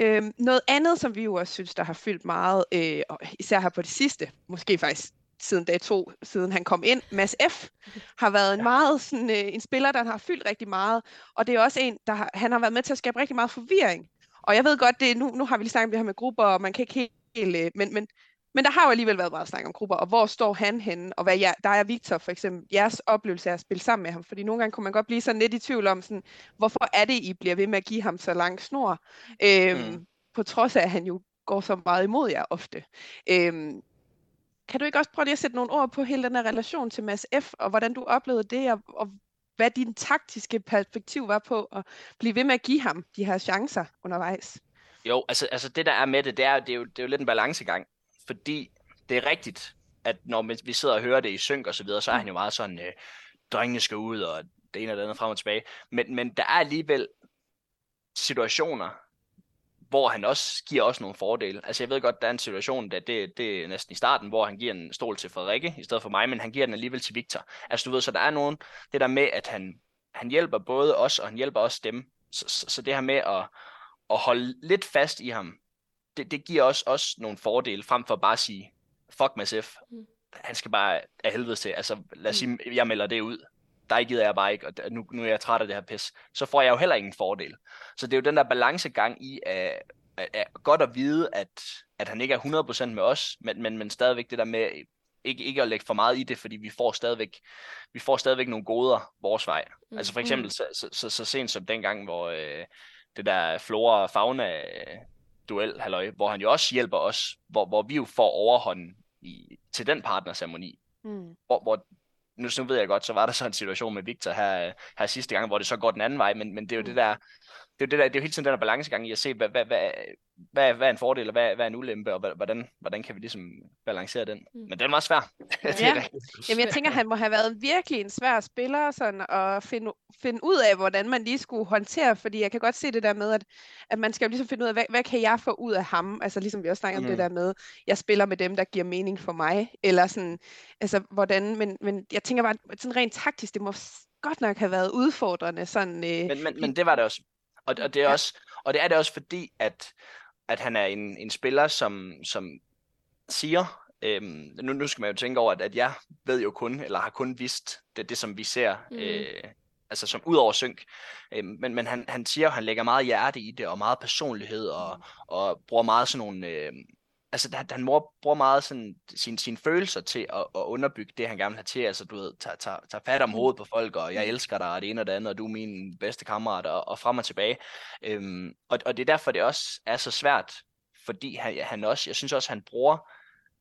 Øhm, noget andet, som vi jo også synes, der har fyldt meget, øh, og især her på det sidste, måske faktisk siden dag to, siden han kom ind. Mads F. har været en ja. meget sådan, øh, en spiller, der har fyldt rigtig meget, og det er også en, der har, han har været med til at skabe rigtig meget forvirring. Og jeg ved godt, det nu, nu har vi lige snakket om det her med grupper, og man kan ikke helt, øh, men, men, men der har jo alligevel været meget snak om grupper, og hvor står han henne, og hvad jeg, der er Victor for eksempel, jeres oplevelse af at spille sammen med ham, fordi nogle gange kunne man godt blive sådan lidt i tvivl om, sådan, hvorfor er det, I bliver ved med at give ham så lang snor, øhm, mm. på trods af, at han jo går så meget imod jer ofte. Øhm, kan du ikke også prøve lige at sætte nogle ord på hele den her relation til Mads F., og hvordan du oplevede det, og, og hvad din taktiske perspektiv var på at blive ved med at give ham de her chancer undervejs? Jo, altså, altså det der er med det, det er, det er, jo, det er jo lidt en balancegang, fordi det er rigtigt, at når vi sidder og hører det i synk og så videre, så er han jo meget sådan, øh, drengene skal ud, og det ene og det andet frem og tilbage. Men, men der er alligevel situationer, hvor han også giver os nogle fordele. Altså jeg ved godt, der er en situation, der det, det er næsten i starten, hvor han giver en stol til Frederikke i stedet for mig, men han giver den alligevel til Victor. Altså du ved, så der er nogen, det der med, at han, han hjælper både os, og han hjælper også dem. Så, så, så det her med at, at holde lidt fast i ham, det, det giver os også nogle fordele, frem for bare at sige, fuck Mads Mm. Han skal bare af helvede til. Altså lad os mm. sige, jeg melder det ud dig gider jeg bare ikke, og nu, nu er jeg træt af det her pis, så får jeg jo heller ingen fordel. Så det er jo den der balancegang i, at, at, at godt at vide, at, at han ikke er 100% med os, men, men, men stadigvæk det der med ikke, ikke at lægge for meget i det, fordi vi får stadigvæk, vi får stadigvæk nogle goder vores vej. Mm. Altså for eksempel mm. så, så, så, så sent som dengang, hvor øh, det der flora fauna øh, duel, halløj, hvor han jo også hjælper os, hvor, hvor vi jo får overhånden i, til den partnerceremoni. Mm. Hvor, hvor nu, nu ved jeg godt, så var der så en situation med Victor her, her sidste gang, hvor det så går den anden vej, men, men det er jo mm. det der, det er jo, det der, det er jo hele tiden den der balancegang i at se, hvad, hvad, hvad, hvad, hvad er en fordel, og hvad, hvad er en ulempe, og hvordan, hvordan kan vi ligesom balancere den. Mm. Men den er meget svær. <laughs> Ja. Jamen, jeg tænker, han må have været virkelig en svær spiller sådan, at finde, finde ud af, hvordan man lige skulle håndtere, fordi jeg kan godt se det der med, at, at man skal jo ligesom finde ud af, hvad, hvad kan jeg få ud af ham? Altså ligesom vi også snakker mm. om det mm. der med, jeg spiller med dem, der giver mening for mig, eller sådan, altså hvordan, men, men jeg tænker bare, sådan rent taktisk, det må godt nok have været udfordrende. Sådan, øh, men, men, men det var det også. Og, og, det er ja. også, og det er det også fordi, at, at han er en, en spiller, som, som siger, øhm, nu, nu skal man jo tænke over, at, at jeg ved jo kun, eller har kun vidst det, det som vi ser, mm. øh, altså som ud over synk. Øhm, men men han, han siger, at han lægger meget hjerte i det, og meget personlighed, og, mm. og bruger meget sådan nogle... Øh, altså han, han mor, bruger meget sådan sine, sine følelser til at, at underbygge det, han gerne vil have til. Altså du ved, tager, tager, tager fat om mm. hovedet på folk, og jeg mm. elsker dig, og det ene og det andet, og du er min bedste kammerat, og, og frem og tilbage. Øhm, og, og det er derfor, det også er så svært, fordi han, han også, jeg synes også, han bruger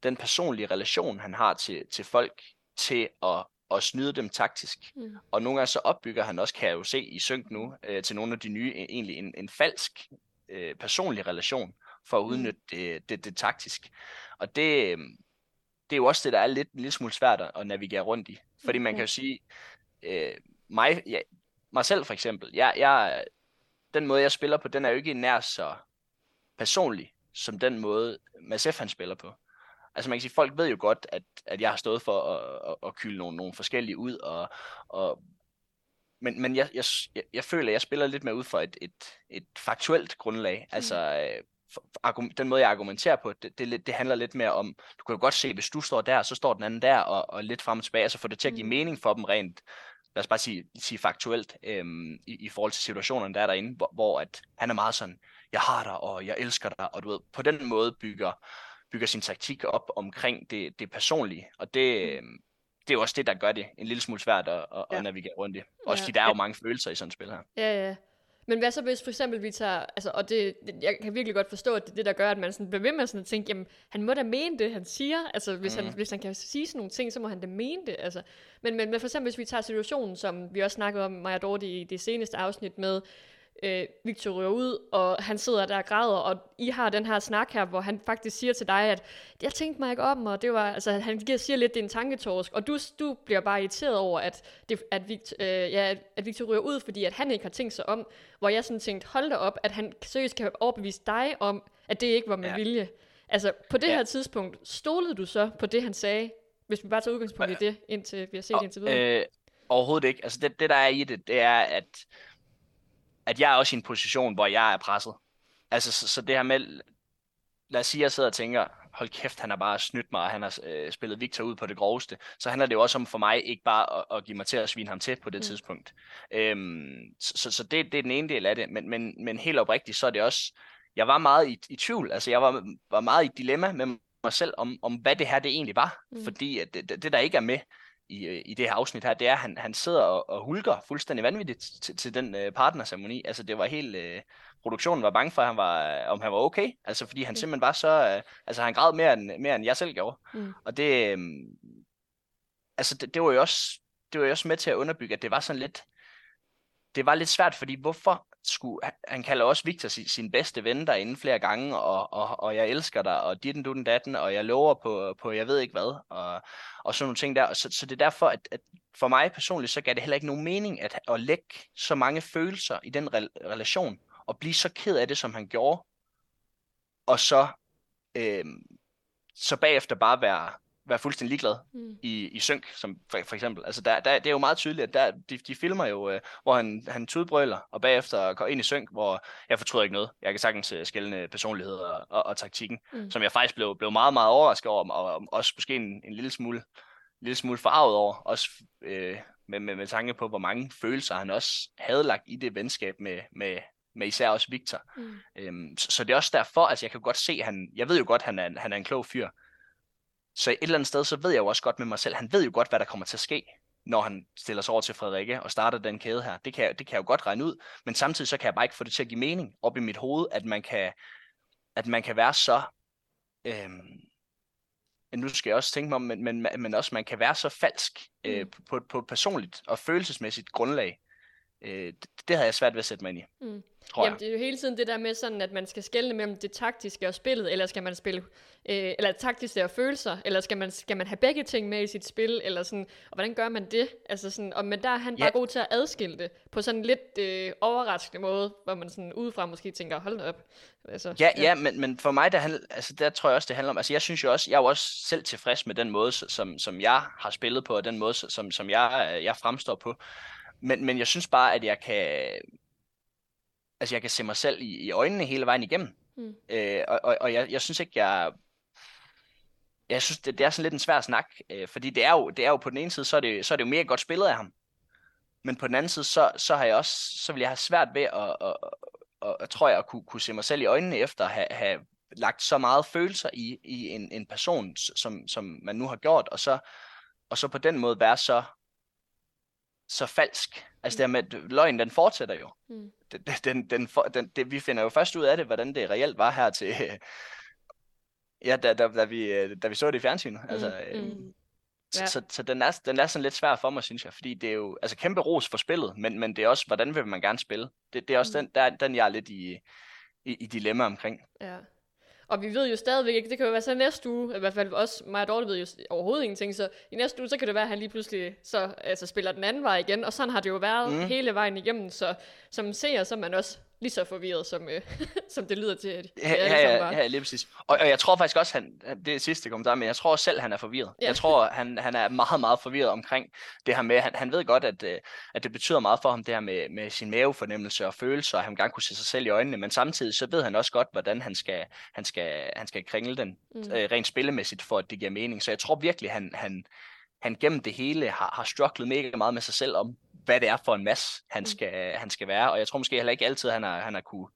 den personlige relation, han har til, til folk, til at, at snyde dem taktisk. Mm. Og nogle gange så opbygger han også, kan jeg jo se i synk nu, øh, til nogle af de nye, egentlig en, en falsk øh, personlig relation for at mm. udnytte det, det, det taktisk. Og det, øhm, det er jo også det, der er lidt, en lille smule svært at navigere rundt i. Fordi man kan jo sige, øh, mig, ja, mig selv for eksempel, jeg, jeg, den måde, jeg spiller på, den er jo ikke nær så personlig, som den måde, Mads F. han spiller på. Altså man kan sige, folk ved jo godt, at, at jeg har stået for at, at, at kylde nogle, nogle forskellige ud, og, og men, men jeg, jeg, jeg, føler, at jeg spiller lidt mere ud for et, et, et faktuelt grundlag. Mm. Altså, øh, den måde, jeg argumenterer på, det, det, det handler lidt mere om, du kan jo godt se, hvis du står der, så står den anden der, og, og lidt frem og tilbage, så får det til at give mm. mening for dem rent, lad os bare sige, sige faktuelt, øhm, i, i forhold til situationen, der er derinde, hvor, hvor at han er meget sådan, jeg har dig, og jeg elsker dig, og du ved, på den måde bygger, bygger sin taktik op omkring det, det personlige, og det, mm. øhm, det er jo også det, der gør det en lille smule svært at, at, ja. at navigere rundt i. Også ja. fordi der er jo mange følelser i sådan et spil her. Ja, ja. Men hvad så hvis for eksempel vi tager, altså, og det, jeg kan virkelig godt forstå, at det er det, der gør, at man sådan bliver ved med sådan at tænke, jamen, han må da mene det, han siger. Altså, hvis, mm. han, hvis han kan sige sådan nogle ting, så må han da mene det. Altså. Men, men, men for eksempel, hvis vi tager situationen, som vi også snakkede om, Maja Dorte, i det seneste afsnit med, øh, Victor ryger ud, og han sidder der og græder, og I har den her snak her, hvor han faktisk siger til dig, at jeg tænkte mig ikke om, og det var, altså han siger lidt, det er en tanketorsk, og du, du bliver bare irriteret over, at, det, at, Victor, øh, ja, at Victor ryger ud, fordi at han ikke har tænkt sig om, hvor jeg sådan tænkte, hold da op, at han seriøst kan overbevise dig om, at det ikke var med ja. vilje. Altså, på det ja. her tidspunkt, stolede du så på det, han sagde? Hvis vi bare tager udgangspunkt i det, indtil vi har set og, indtil videre. Øh, overhovedet ikke. Altså, det, det der er i det, det er, at, at jeg er også i en position, hvor jeg er presset. Altså, så, så det her med, lad os sige, at jeg sidder og tænker, hold kæft, han har bare snydt mig, og han har øh, spillet Victor ud på det groveste, så handler det jo også om for mig ikke bare at, at give mig til at svine ham til på det mm. tidspunkt. Øhm, så så, det, det er den ene del af det, men, men, men helt oprigtigt, så er det også, jeg var meget i, i tvivl, altså jeg var, var meget i dilemma med mig selv om, om hvad det her det egentlig var, mm. fordi at det, det, der ikke er med i, øh, i det her afsnit her, det er, at han, han sidder og, og hulker fuldstændig vanvittigt til, til den øh, partnerceremoni. Altså det var helt, øh, produktionen var bange for, at han var, om han var okay, altså fordi han mm. simpelthen var så, øh, altså han græd mere end, mere end jeg selv gjorde. Mm. Og det, øh, altså det, det var jo også, det var jo også med til at underbygge, at det var sådan lidt, det var lidt svært, fordi hvorfor skulle, han kalder også Victor sin, sin bedste ven derinde flere gange, og, og, og jeg elsker dig, og dit du den datten, og jeg lover på, på jeg ved ikke hvad, og, og sådan nogle ting der. Så, så det er derfor, at, at for mig personligt, så gav det heller ikke nogen mening at, at lægge så mange følelser i den re- relation, og blive så ked af det, som han gjorde, og så, øh, så bagefter bare være, være fuldstændig ligeglad mm. i, i synk, som for, for eksempel. Altså der, der, det er jo meget tydeligt, at der, de, de filmer jo, øh, hvor han, han tudbrøler, og bagefter går ind i synk, hvor jeg fortryder ikke noget. Jeg kan sagtens uh, skælne personlighed og, og, og taktikken, mm. som jeg faktisk blev, blev meget, meget overrasket over, og, og også måske en, en lille smule, en lille smule forarvet over, også øh, med, med, med tanke på, hvor mange følelser han også havde lagt i det venskab med, med, med især også Victor. Mm. Øhm, så, så det er også derfor, altså jeg kan godt se, han, jeg ved jo godt, han er, han er en klog fyr, så et eller andet sted, så ved jeg jo også godt med mig selv, han ved jo godt, hvad der kommer til at ske, når han stiller sig over til Frederikke og starter den kæde her. Det kan, jeg, det kan jeg jo godt regne ud, men samtidig så kan jeg bare ikke få det til at give mening op i mit hoved, at man kan, at man kan være så, øhm, nu skal jeg også tænke mig om, men, men, men også man kan være så falsk øh, mm. på, på et personligt og følelsesmæssigt grundlag. Øh, det, det havde jeg svært ved at sætte mig ind i. Mm tror Jamen, jeg. det er jo hele tiden det der med sådan, at man skal skelne mellem det taktiske og spillet, eller skal man spille, øh, eller taktiske og følelser, eller skal man, skal man have begge ting med i sit spil, eller sådan, og hvordan gør man det? Altså sådan, og, men der er han ja. bare god til at adskille det, på sådan en lidt øh, overraskende måde, hvor man sådan udefra måske tænker, hold da op. Altså, ja, ja, ja men, men for mig, der, handl, altså, der tror jeg også, det handler om, altså jeg synes jo også, jeg er jo også selv tilfreds med den måde, som, som jeg har spillet på, og den måde, som, som jeg, jeg fremstår på. Men, men jeg synes bare, at jeg kan, altså jeg kan se mig selv i, i øjnene hele vejen igennem. Mm. Øh, og og, og jeg, jeg synes ikke, jeg... Jeg synes, det, det er sådan lidt en svær snak, øh, fordi det er, jo, det er jo på den ene side, så er det, så er det jo mere godt spillet af ham. Men på den anden side, så, så har jeg også, så vil jeg have svært ved at, at, at, at, tror jeg, at kunne, kunne se mig selv i øjnene efter at have, have lagt så meget følelser i, i en, en person, som, som man nu har gjort, og så, og så på den måde være så, så falsk. Altså mm. det med, løgnen den fortsætter jo. Mm den, den, for, den, det, vi finder jo først ud af det, hvordan det reelt var her til, <laughs> ja, da, da, da, vi, da vi så det i fjernsynet. Mm, altså, mm. Ja. Så, så, så den, er, den er sådan lidt svær for mig, synes jeg, fordi det er jo altså kæmpe ros for spillet, men, men det er også, hvordan vil man gerne spille? Det, det er også mm. den, der, den, jeg er lidt i, i, i dilemma omkring. Ja. Og vi ved jo stadigvæk ikke, det kan jo være så næste uge, i hvert fald også mig og Dorte ved jo overhovedet ingenting, så i næste uge, så kan det være, at han lige pludselig så, altså, spiller den anden vej igen, og sådan har det jo været mm. hele vejen igennem, så som ser, så er man også lige så forvirret, som, øh, <laughs> som det lyder til, at ja, ja, ja, ja, lige præcis. Og, og jeg tror faktisk også, han, det er sidste kommentar, men jeg tror også selv, han er forvirret. Ja. Jeg tror, han, han er meget, meget forvirret omkring det her med, han, han ved godt, at, øh, at det betyder meget for ham, det her med, med sin mavefornemmelse og følelser, og han gerne kunne se sig selv i øjnene, men samtidig så ved han også godt, hvordan han skal, han skal, han skal kringle den mm. øh, rent spillemæssigt, for at det giver mening. Så jeg tror virkelig, han, han, han gennem det hele har, har strugglet mega meget med sig selv om, hvad det er for en masse, han mm. skal, han skal være. Og jeg tror måske heller ikke altid, han har, han har kunne,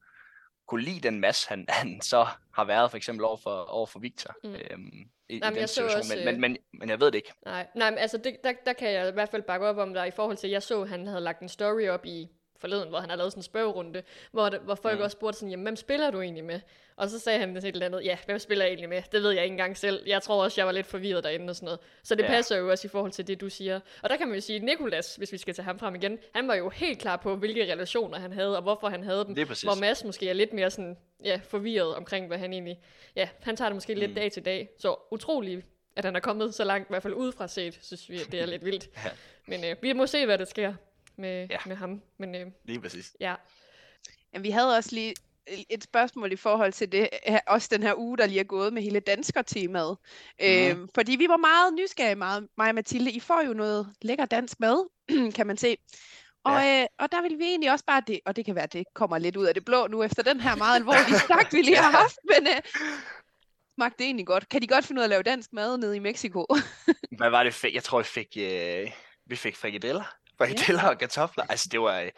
kunne lide den masse, han, <laughs> han så har været, for eksempel over for, over for Victor. Mm. Øhm, i, nej, i den situation, også, men, men, men, men jeg ved det ikke. Nej, nej men altså det, der, der kan jeg i hvert fald bakke op om dig i forhold til, jeg så, at han havde lagt en story op i forleden, hvor han har lavet sådan en spørgerunde, hvor, det, hvor folk Mm. også spurgte sådan, jamen, hvem spiller du egentlig med? Og så sagde han et eller andet, ja, hvem spiller jeg egentlig med? Det ved jeg ikke engang selv. Jeg tror også, jeg var lidt forvirret derinde og sådan noget. Så det Ja. passer jo også i forhold til det, du siger. Og der kan man jo sige, Nikolas, hvis vi skal tage ham frem igen, han var jo helt klar på, hvilke relationer han havde, og hvorfor han havde dem. Det er præcis. Hvor Mads måske er lidt mere sådan, ja, forvirret omkring, hvad han egentlig... Ja, han tager det måske lidt Mm. dag til dag. Så utrolig, at han er kommet så langt, i hvert fald udefra set, synes vi, at det er lidt vildt. <laughs> Ja. Men øh, vi må se, hvad der sker med, Ja. med ham. Men øh, Lige præcis. ja, Men vi havde også lige et spørgsmål i forhold til det, her- også den her uge, der lige er gået med hele dansker-temaet. Mhm. Øhm, fordi vi var meget nysgerrige, meget, mig og Mathilde. I får jo noget lækker dansk mad, <clears throat> kan man se. Og, øh, og der vil vi egentlig også bare det, og det kan være, at det kommer lidt ud af det blå nu, efter den her meget alvorlige <laughs> snak, vi lige har haft, men øh, smagte det egentlig godt. Kan de godt finde ud af at lave dansk mad nede i Mexico? <laughs> Hvad var det? Jeg tror, vi fik, øh, vi fik frikadeller. Frikadeller og kartofler. Altså, det var, øh,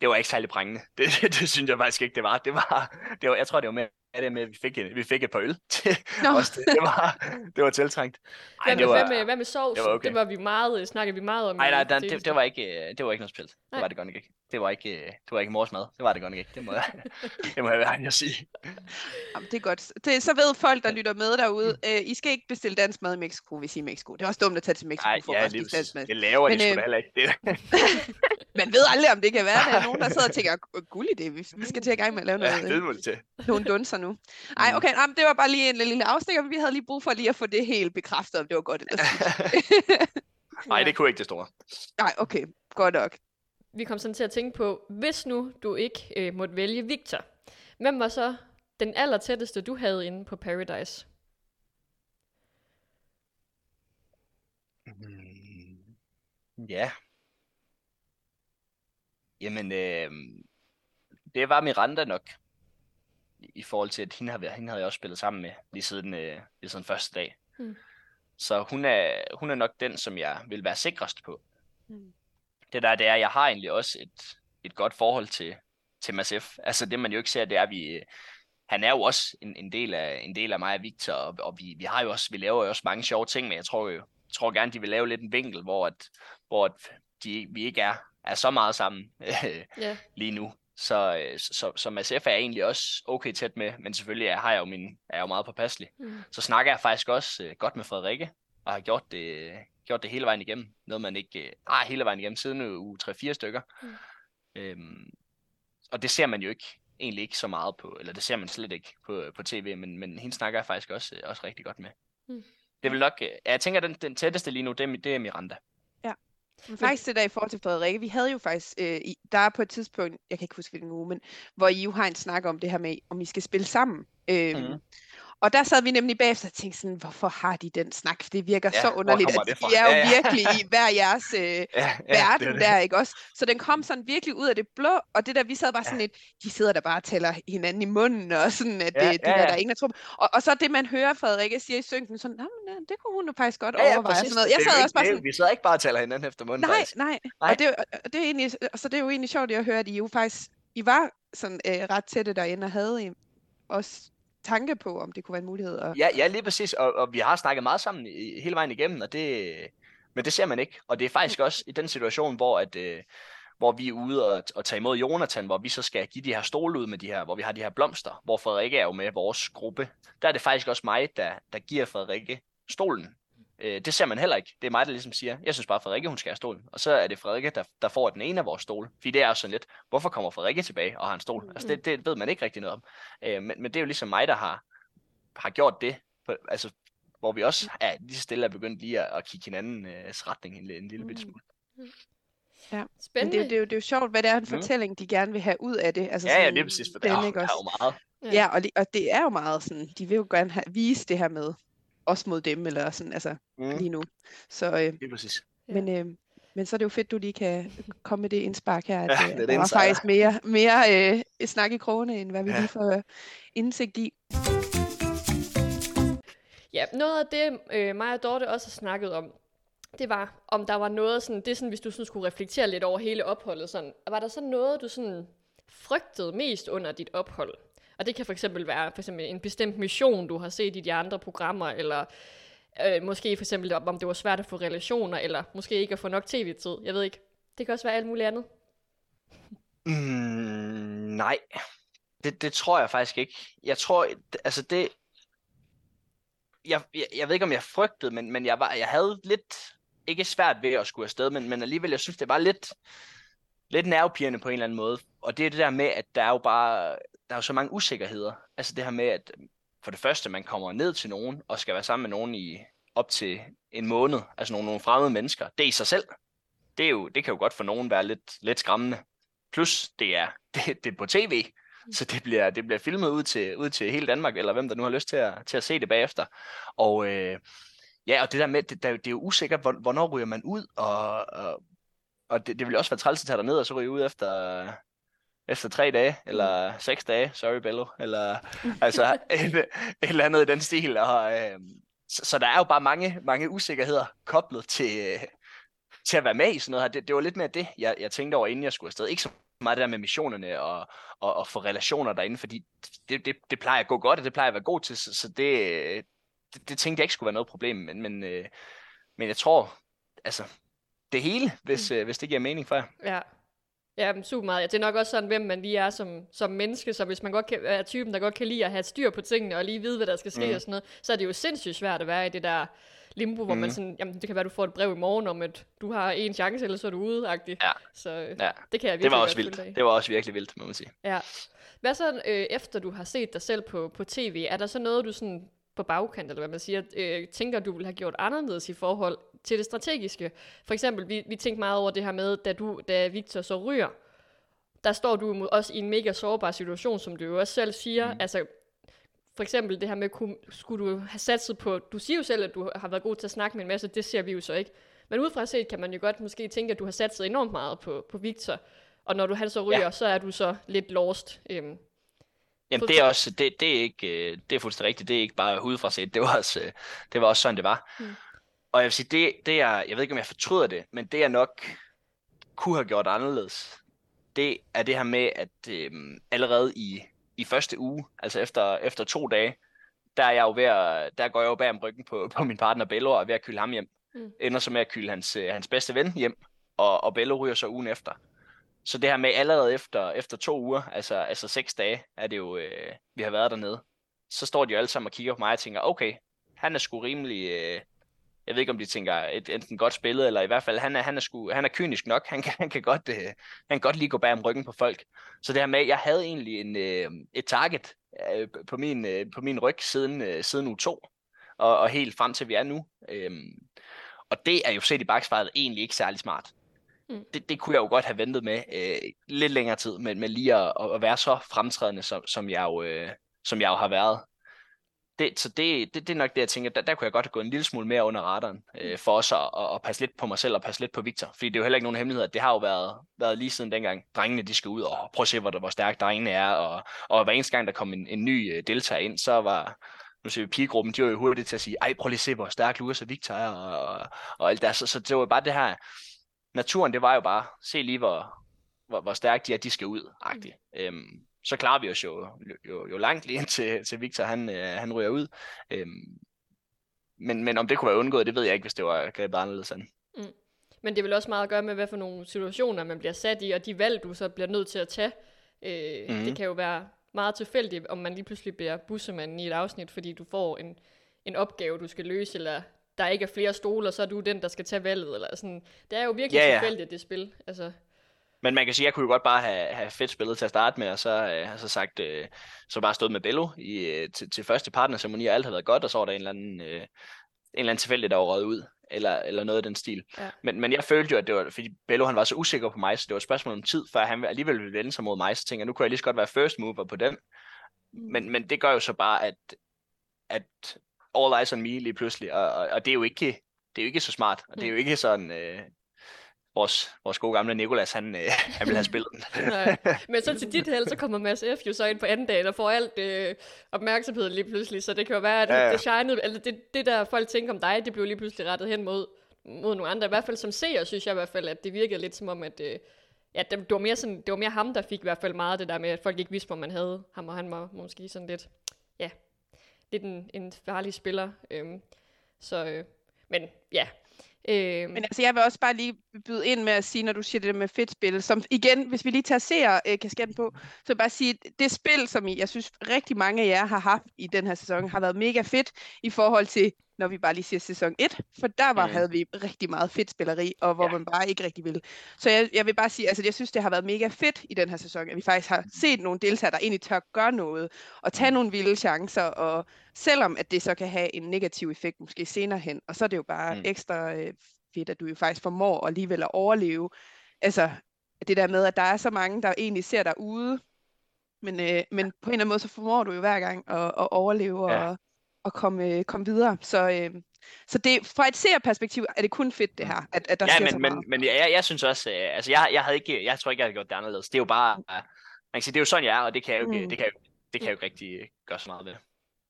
det var ikke særlig brængende. <laughs> Det, det, det, synes jeg faktisk ikke, det var. Det var, det var jeg tror, det var mere med, det med, at vi fik, en- vi fik et par øl til Nå. os. Det, det, var, det var tiltrængt. Ej, hvad, det med, var, hvad, med, hvad med sovs? det var okay. det var vi meget, øh, snakkede vi meget om. Ej, i nej, nej, det, det, var ikke, øh, det var ikke noget spil. Det var det godt nok ikke. Det var ikke, øh, det var ikke mors mad. Det var det godt nok ikke. Det må jeg, det må jeg være at sige. Jamen, det er godt. Det, så ved folk, der lytter med derude, øh, I skal ikke bestille dansk mad i Mexico, hvis I er i Mexico. Det er også dumt at tage til Mexico Nej, for ja, at spise dansk mad. Det laver Men, de sgu øh, heller ikke. Det, Man ved aldrig, om det kan være, der er nogen, der sidder og tænker, guld idé, vi, vi skal til at i gang med at lave ja, noget, det øh, må det til. nogle dunser nu. Ej, Mm. okay, jamen, det var bare lige en lille afstikker, vi havde lige brug for lige at få det helt bekræftet, om det var godt eller. <laughs> Nej, det kunne ikke det store. <laughs> Nej, okay, godt nok. Vi kom sådan til at tænke på, hvis nu du ikke øh, måtte vælge Victor, hvem var så den aller tætteste, du havde inde på Paradise? Mm, Ja. Jamen, øh, det var Miranda nok. I- forhold til, at hende, har, hende havde jeg også spillet sammen med lige siden, øh, lige siden første dag. Mm. Så hun er, hun er nok den, som jeg vil være sikrest på. Mm. Det der, det er, jeg har egentlig også et, et godt forhold til, til Mads F. Altså det, man jo ikke ser, det er, at vi, han er jo også en, en, del af, en del af mig og Victor, og, og vi, vi, har jo også, vi laver jo også mange sjove ting, men jeg tror jo, jeg tror gerne, de vil lave lidt en vinkel, hvor, at, hvor at de, vi ikke er, er så meget sammen øh, <laughs> Ja, lige nu. Så, øh, så, så, så Mads F. er jeg egentlig også okay tæt med, men selvfølgelig er, har jeg jo min, er jeg jo meget påpasselig. mm. Så snakker jeg faktisk også øh, godt med Frederikke, og har gjort det, gjort det hele vejen igennem. Noget man ikke øh, har hele vejen igennem siden uge 3-4 stykker. Mm. Øhm, og det ser man jo ikke egentlig ikke så meget på, eller det ser man slet ikke på, på tv, men, men hende snakker jeg faktisk også, øh, også rigtig godt med. Mm. Det vil nok, øh, jeg tænker, den, den tætteste lige nu, det er, det er Miranda. Men faktisk det der i forhold til Frederikke, vi havde jo faktisk, øh, der er på et tidspunkt, jeg kan ikke huske hvilken uge, men hvor I jo har en snak om det her med, om I skal spille sammen. Øhm, Mhm. Og der sad vi nemlig bagefter og tænkte sådan, hvorfor har de den snak? For det virker Ja, så underligt, at det de er jo Ja, ja. virkelig i <laughs> hver jeres øh, Ja, ja, verden det er der, ikke også? Så den kom sådan virkelig ud af det blå, og det der, vi sad bare sådan lidt, de sidder der bare og tæller hinanden i munden, og sådan, at Ja, det, det ja, der, ja. der er ingen, der tror. på." Og, og så det, man hører Frederikke siger i synken, sådan, "Nå, men, øh, det kunne hun jo faktisk godt Ja, ja, overveje. præcis. Sådan noget. Jeg Det sad også bare det sådan, Vi sidder ikke bare og taler hinanden efter munden, Nej, faktisk. nej. Nej. Og, det, og det, er egentlig, så det er jo egentlig sjovt at høre, at I jo faktisk, I var sådan øh, ret tætte derinde, og havde I også tanke på, om det kunne være en mulighed. Og, Ja, ja, lige præcis. Og, og vi har snakket meget sammen i, hele vejen igennem, og det, men det ser man ikke. Og det er faktisk også i den situation, hvor, at, øh, hvor vi er ude og, og tage imod Jonathan, hvor vi så skal give de her stole ud med de her, hvor vi har de her blomster, hvor Frederikke er jo med vores gruppe. Der er det faktisk også mig, der, der giver Frederikke stolen. Øh, det ser man heller ikke. Det er mig, der ligesom siger, jeg synes bare, Frederikke, hun skal have stolen. Og så er det Frederikke, der, der får den ene af vores stole. Fordi det er jo sådan lidt, hvorfor kommer Frederikke tilbage og har en stol? Altså det, det ved man ikke rigtig noget om. Øh, men, men det er jo ligesom mig, der har, har gjort det. På, altså, hvor vi også er lige så stille er begyndt lige at, at kigge hinandens retning en, en lille bitte smule. men Spændende. det, er jo- det, er jo, det er jo sjovt, hvad det er en Mm. fortælling, de gerne vil have ud af det. Altså Ja, ja, sådan det er præcis, for der, den, er, ikke der er også? jo meget. Ja, og, det, og det er jo meget sådan, de vil jo gerne have, vise det her med os mod dem, eller sådan, altså Mm, lige nu. Så, øh, det er præcis. Men, øh, men så er det jo fedt, du lige kan komme med det indspark her, at Ja, øh, det er der var faktisk mere, mere øh, snak i krogene, end hvad vi Ja. lige får øh, indsigt i. Ja, noget af det, øh, mig og Dorte også har snakket om, det var, om der var noget sådan, det er sådan, hvis du sådan skulle reflektere lidt over hele opholdet, sådan, var der så noget, du sådan frygtede mest under dit ophold? Og det kan for eksempel være for eksempel en bestemt mission, du har set i de andre programmer, eller øh, måske for eksempel, om det var svært at få relationer, eller måske ikke at få nok tv-tid. Jeg ved ikke. Det kan også være alt muligt andet. Mm, nej, det, det tror jeg faktisk ikke. Jeg tror, altså det, jeg, jeg, jeg ved ikke, om jeg frygtede, men, men jeg, var, jeg havde lidt, ikke svært ved at skulle afsted, men, men alligevel, jeg synes, det var lidt, lidt nervepirrende på en eller anden måde. Og det er det der med, at der er jo bare, der er jo så mange usikkerheder. Altså det her med, at øhm, for det første, man kommer ned til nogen, og skal være sammen med nogen i op til en måned, altså nogle, nogle fremmede mennesker, det er i sig selv. Det, er jo, det kan jo godt for nogen være lidt, lidt skræmmende. Plus, det er, <laughs> det, det er på tv, så det bliver, det bliver filmet ud til, ud til hele Danmark, eller hvem der nu har lyst til at, til at se det bagefter. Og øh, ja, og det der med, det, det, er jo usikkert, hvornår ryger man ud, og, og, og det, det vil også være træls at tage ned og så ryge ud efter, efter tre dage, eller mm. seks dage, sorry Bello, eller altså <laughs> et, et eller andet i den stil. Og, øh, så, så der er jo bare mange, mange usikkerheder koblet til, til at være med i sådan noget her. Det, det var lidt mere det, jeg, jeg tænkte over, inden jeg skulle afsted. Ikke så meget det der med missionerne og, og, og få relationer derinde, fordi det, det, det plejer at gå godt, og det plejer at være god til, så, så det, det, det tænkte jeg ikke skulle være noget problem, men, men, øh, men jeg tror, altså, det hele, hvis, mm. øh, hvis det giver mening for jer. Ja, Ja, super meget. Det er nok også sådan, hvem man lige er som, som menneske, så hvis man godt kan, er typen, der godt kan lide at have styr på tingene, og lige vide, hvad der skal ske mm. og sådan noget, så er det jo sindssygt svært at være i det der limbo, hvor mm. man sådan, jamen det kan være, du får et brev i morgen om, at du har en chance, eller så er du ude -agtig. Ja. Så ja. det kan jeg virkelig Det var også vildt. Det var også virkelig vildt, må man sige. Ja. Hvad så, øh, efter du har set dig selv på, på tv, er der så noget, du sådan på bagkant, eller hvad man siger, øh, tænker, du ville have gjort anderledes i forhold til det strategiske? For eksempel, vi, vi tænkte meget over det her med, da, du, da Victor så ryger, der står du også i en mega sårbar situation, som du jo også selv siger. Mm. Altså, for eksempel det her med, skulle du have satset på, du siger jo selv, at du har været god til at snakke med en masse, det ser vi jo så ikke. Men udefra set kan man jo godt måske tænke, at du har satset enormt meget på, på Victor, og når du han så ryger, ja. så er du så lidt lost. Øhm, Jamen det er også, det, det er ikke, øh, det er fuldstændig rigtigt, det er ikke bare udefra set, det var også, øh, det var også sådan, det var. Mm. Og jeg vil sige, det, det er, jeg ved ikke, om jeg fortryder det, men det jeg nok kunne have gjort anderledes, det er det her med, at øh, allerede i, i første uge, altså efter, efter to dage, der, er jeg jo ved at, der går jeg jo bag om ryggen på, på min partner Bello og er ved at kylde ham hjem. Mm. Ender så med at kylde hans, øh, hans bedste ven hjem, og, og Bello ryger så ugen efter. Så det her med allerede efter, efter to uger, altså, altså seks dage, er det jo, øh, vi har været dernede, så står de jo alle sammen og kigger på mig og tænker, okay, han er sgu rimelig, øh, jeg ved ikke, om de tænker et enten godt spillet, eller i hvert fald, han er, han er, sku, han er kynisk nok. Han kan, han kan, godt, øh, han kan godt lige gå bag om ryggen på folk. Så det her med, jeg havde egentlig en, øh, et target øh, på, min, øh, på min ryg siden, øh, siden u 2, og, og helt frem til vi er nu. Øh, og det er jo set i bagspejlet egentlig ikke særlig smart. Mm. Det, det kunne jeg jo godt have ventet med øh, lidt længere tid, men, men lige at, at være så fremtrædende, som, som, jeg jo, øh, som jeg jo har været det, så det, det, det er nok det, jeg tænker, der, der kunne jeg godt have gået en lille smule mere under radaren, øh, mm. for os at, at, at passe lidt på mig selv og passe lidt på Victor. Fordi det er jo heller ikke nogen hemmelighed, at det har jo været, været lige siden dengang, drengene de skal ud og prøve at se, hvor, hvor stærke drengene er, og, og hver eneste gang, der kom en, en ny øh, deltager ind, så var, nu ser vi pigegruppen, de var jo hurtigt til at sige, ej, prøv lige at se, hvor stærk Lukas og Victor er, og, og, og alt der. Så, så det var bare det her, naturen, det var jo bare, se lige, hvor, hvor, hvor stærke de er, de skal ud, agtigt. Mm. Øhm, så klarer vi os jo, jo, jo langt lige <laughs> indtil til Victor han, øh, han ryger ud. Øhm, men, men om det kunne være undgået, det ved jeg ikke, hvis det var grebet anderledes an. Mm. Men det vil også meget at gøre med, hvad for nogle situationer man bliver sat i, og de valg, du så bliver nødt til at tage. Øh, mm. Det kan jo være meget tilfældigt, om man lige pludselig bliver bussemanden i et afsnit, fordi du får en, en opgave, du skal løse, eller der ikke er flere stoler, så er du den, der skal tage valget. Eller sådan. Det er jo virkelig ja, ja. tilfældigt, det spil. Altså. Men man kan sige, at jeg kunne jo godt bare have, have fedt spillet til at starte med, og så, øh, så sagt, øh, så bare stået med Bello i, øh, til, til første partnerceremoni, og alt har været godt, og så var der en eller anden, øh, en eller anden tilfældig, der var røget ud, eller, eller noget af den stil. Ja. Men, men jeg følte jo, at det var, fordi Bello han var så usikker på mig, så det var et spørgsmål om tid, før han alligevel ville vende sig mod mig, så tænkte jeg, nu kunne jeg lige så godt være first mover på den. Mm. Men, men det gør jo så bare, at, at all eyes on me lige pludselig, og, og, og det er jo ikke, det er jo ikke så smart, og det er jo mm. ikke sådan, øh, vores, vores gode gamle Nikolas, han, øh, han vil have <laughs> spillet den. Men så til dit held, så kommer Mads F. jo så ind på anden dagen og får alt øh, opmærksomhed lige pludselig, så det kan jo være, at ja, ja. det shinede, eller det, det der folk tænker om dig, det blev lige pludselig rettet hen mod, mod nogle andre. I hvert fald som seer, synes jeg i hvert fald, at det virkede lidt som om, at øh, ja, det, det, var mere sådan, det var mere ham, der fik i hvert fald meget det der med, at folk ikke vidste, hvor man havde ham, og han var måske sådan lidt, ja, lidt en, en farlig spiller. Øhm, så, øh, men ja, Øh, Men altså, jeg vil også bare lige byde ind med at sige, når du siger det der med fedt spil, som igen, hvis vi lige tager seer øh, kasketten på, så vil jeg bare sige, det spil, som I, jeg synes rigtig mange af jer har haft i den her sæson, har været mega fedt i forhold til, når vi bare lige siger sæson 1, for der var, Mm. havde vi rigtig meget fedt spilleri, og hvor Ja. man bare ikke rigtig ville. Så jeg, jeg vil bare sige, altså jeg synes, det har været mega fedt i den her sæson, at vi faktisk har set nogle deltagere, der egentlig tør gøre noget, og tage nogle vilde chancer, og selvom at det så kan have en negativ effekt måske senere hen, og så er det jo bare Mm. ekstra øh, fedt, at du jo faktisk formår alligevel at overleve. Altså det der med, at der er så mange, der egentlig ser dig ude, men, øh, men på en eller anden måde, så formår du jo hver gang at, at overleve Ja. og, og komme, øh, komme videre. Så, øh, så det, fra et seerperspektiv er det kun fedt det her, at, at der ja, sker men, så men, meget. men jeg, jeg, jeg synes også, øh, altså jeg, jeg havde ikke, jeg tror ikke, jeg havde gjort det anderledes. Det er jo bare, øh, man kan sige, det er jo sådan, jeg er, og det kan jeg jo ikke, Mm. det kan jeg, det kan jeg jo ikke rigtig øh, gøre så meget ved.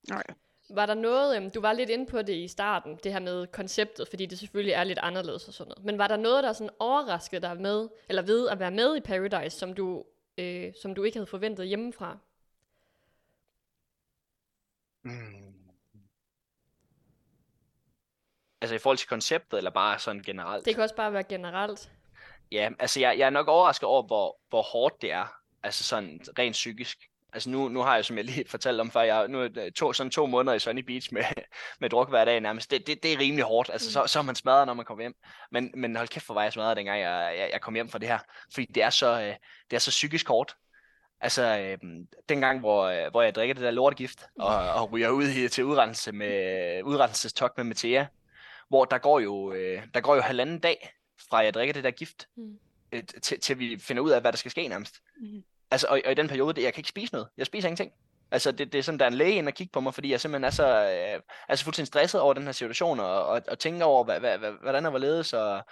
Nej. Var der noget, øhm, du var lidt inde på det i starten, det her med konceptet, fordi det selvfølgelig er lidt anderledes og sådan noget. Men var der noget, der sådan overraskede dig med, eller ved at være med i Paradise, som du, øh, som du ikke havde forventet hjemmefra? Mm. Altså i forhold til konceptet, eller bare sådan generelt? Det kan også bare være generelt. Ja, altså jeg, jeg er nok overrasket over, hvor, hvor hårdt det er. Altså sådan rent psykisk. Altså nu, nu har jeg, som jeg lige <laughs> fortalte om før, jeg nu to, sådan to måneder i Sunny Beach med, <laughs> med druk hver dag nærmest. Det, det, det er rimelig hårdt. Altså så, så er man smadret, når man kommer hjem. Men, men hold kæft, hvor var jeg smadret, dengang jeg, jeg, jeg kom hjem fra det her. Fordi det er så, øh, det er så psykisk hårdt. Altså, øh, dengang, hvor, øh, hvor jeg drikker det der lortegift, og, og ryger ud i, til udrenselse med, udrenselsestok med Mathea, hvor der går jo, øh, der går jo halvanden dag, fra jeg drikker det der gift, Mm. øh, til, til vi finder ud af, hvad der skal ske nærmest. Mhm. Altså, og, og i den periode, det, jeg kan ikke spise noget. Jeg spiser ingenting. Altså, det, det er sådan, der er en læge ind og kigge på mig, fordi jeg simpelthen er så, øh, er så fuldstændig stresset over den her situation, og, og, og tænker over, hvad, hvad, hvad, hvordan der var ledes, og,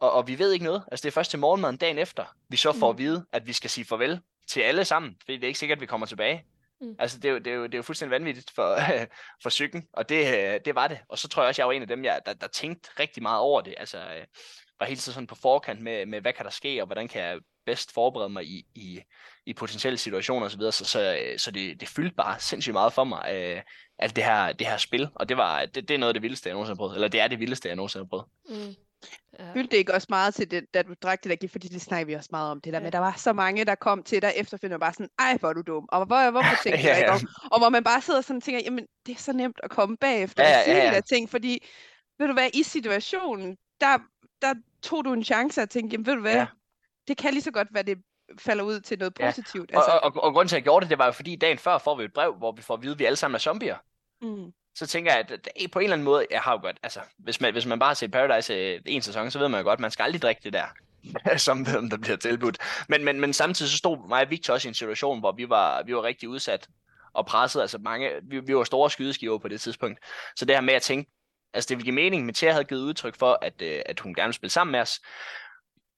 og, og vi ved ikke noget. Altså, det er først til morgenmaden dagen efter, vi så får Mm. at vide, at vi skal sige farvel til alle sammen, fordi det er ikke sikkert, at vi kommer tilbage. Mm. Altså, det er, jo, det, er jo, det er jo fuldstændig vanvittigt for, <laughs> for psyken, og det, øh, det var det. Og så tror jeg også, jeg var en af dem, jeg, der, der tænkte rigtig meget over det. Altså, øh, var helt tiden sådan på forkant med, med, hvad kan der ske, og hvordan kan jeg bedst forberede mig i, i, i potentielle situationer osv. Så, så, så, øh, så det, det fyldte bare sindssygt meget for mig, øh, alt det her, det her spil. Og det, var, det, det er noget af det vildeste, jeg nogensinde har prøvet. Eller det er det vildeste, jeg nogensinde har prøvet. Mm. Ja. Fyldte ikke også meget til det, da du drak det der gift, fordi det snakker vi også meget om, det der Ja. med, der var så mange, der kom til dig efterfølgende og bare sådan, ej, hvor er du dum, og hvor, hvorfor <laughs> tænker Ja, jeg ikke ja. om? Og hvor man bare sidder sådan og tænker, jamen, det er så nemt at komme bagefter Ja, og ja, sige ja, de ja. der ting, fordi, ved du hvad, i situationen, der, der tog du en chance at tænke, jamen, ved du hvad, Ja. det kan lige så godt være, det falder ud til noget Ja. positivt. Og, og, og, og grunden til, at jeg gjorde det, det var jo fordi, dagen før får vi et brev, hvor vi får at vide, at vi alle sammen er zombier. mm, så tænker jeg, at på en eller anden måde, jeg har jo godt, altså, hvis man, hvis man bare har set Paradise øh, en sæson, så ved man jo godt, at man skal aldrig drikke det der, <laughs> som der bliver tilbudt. Men, men, men samtidig så stod mig og Victor også i en situation, hvor vi var, vi var rigtig udsat og presset, altså mange, vi, vi var store skydeskiver på det tidspunkt. Så det her med at tænke, altså det ville give mening, men Thea havde givet udtryk for, at, øh, at hun gerne ville spille sammen med os,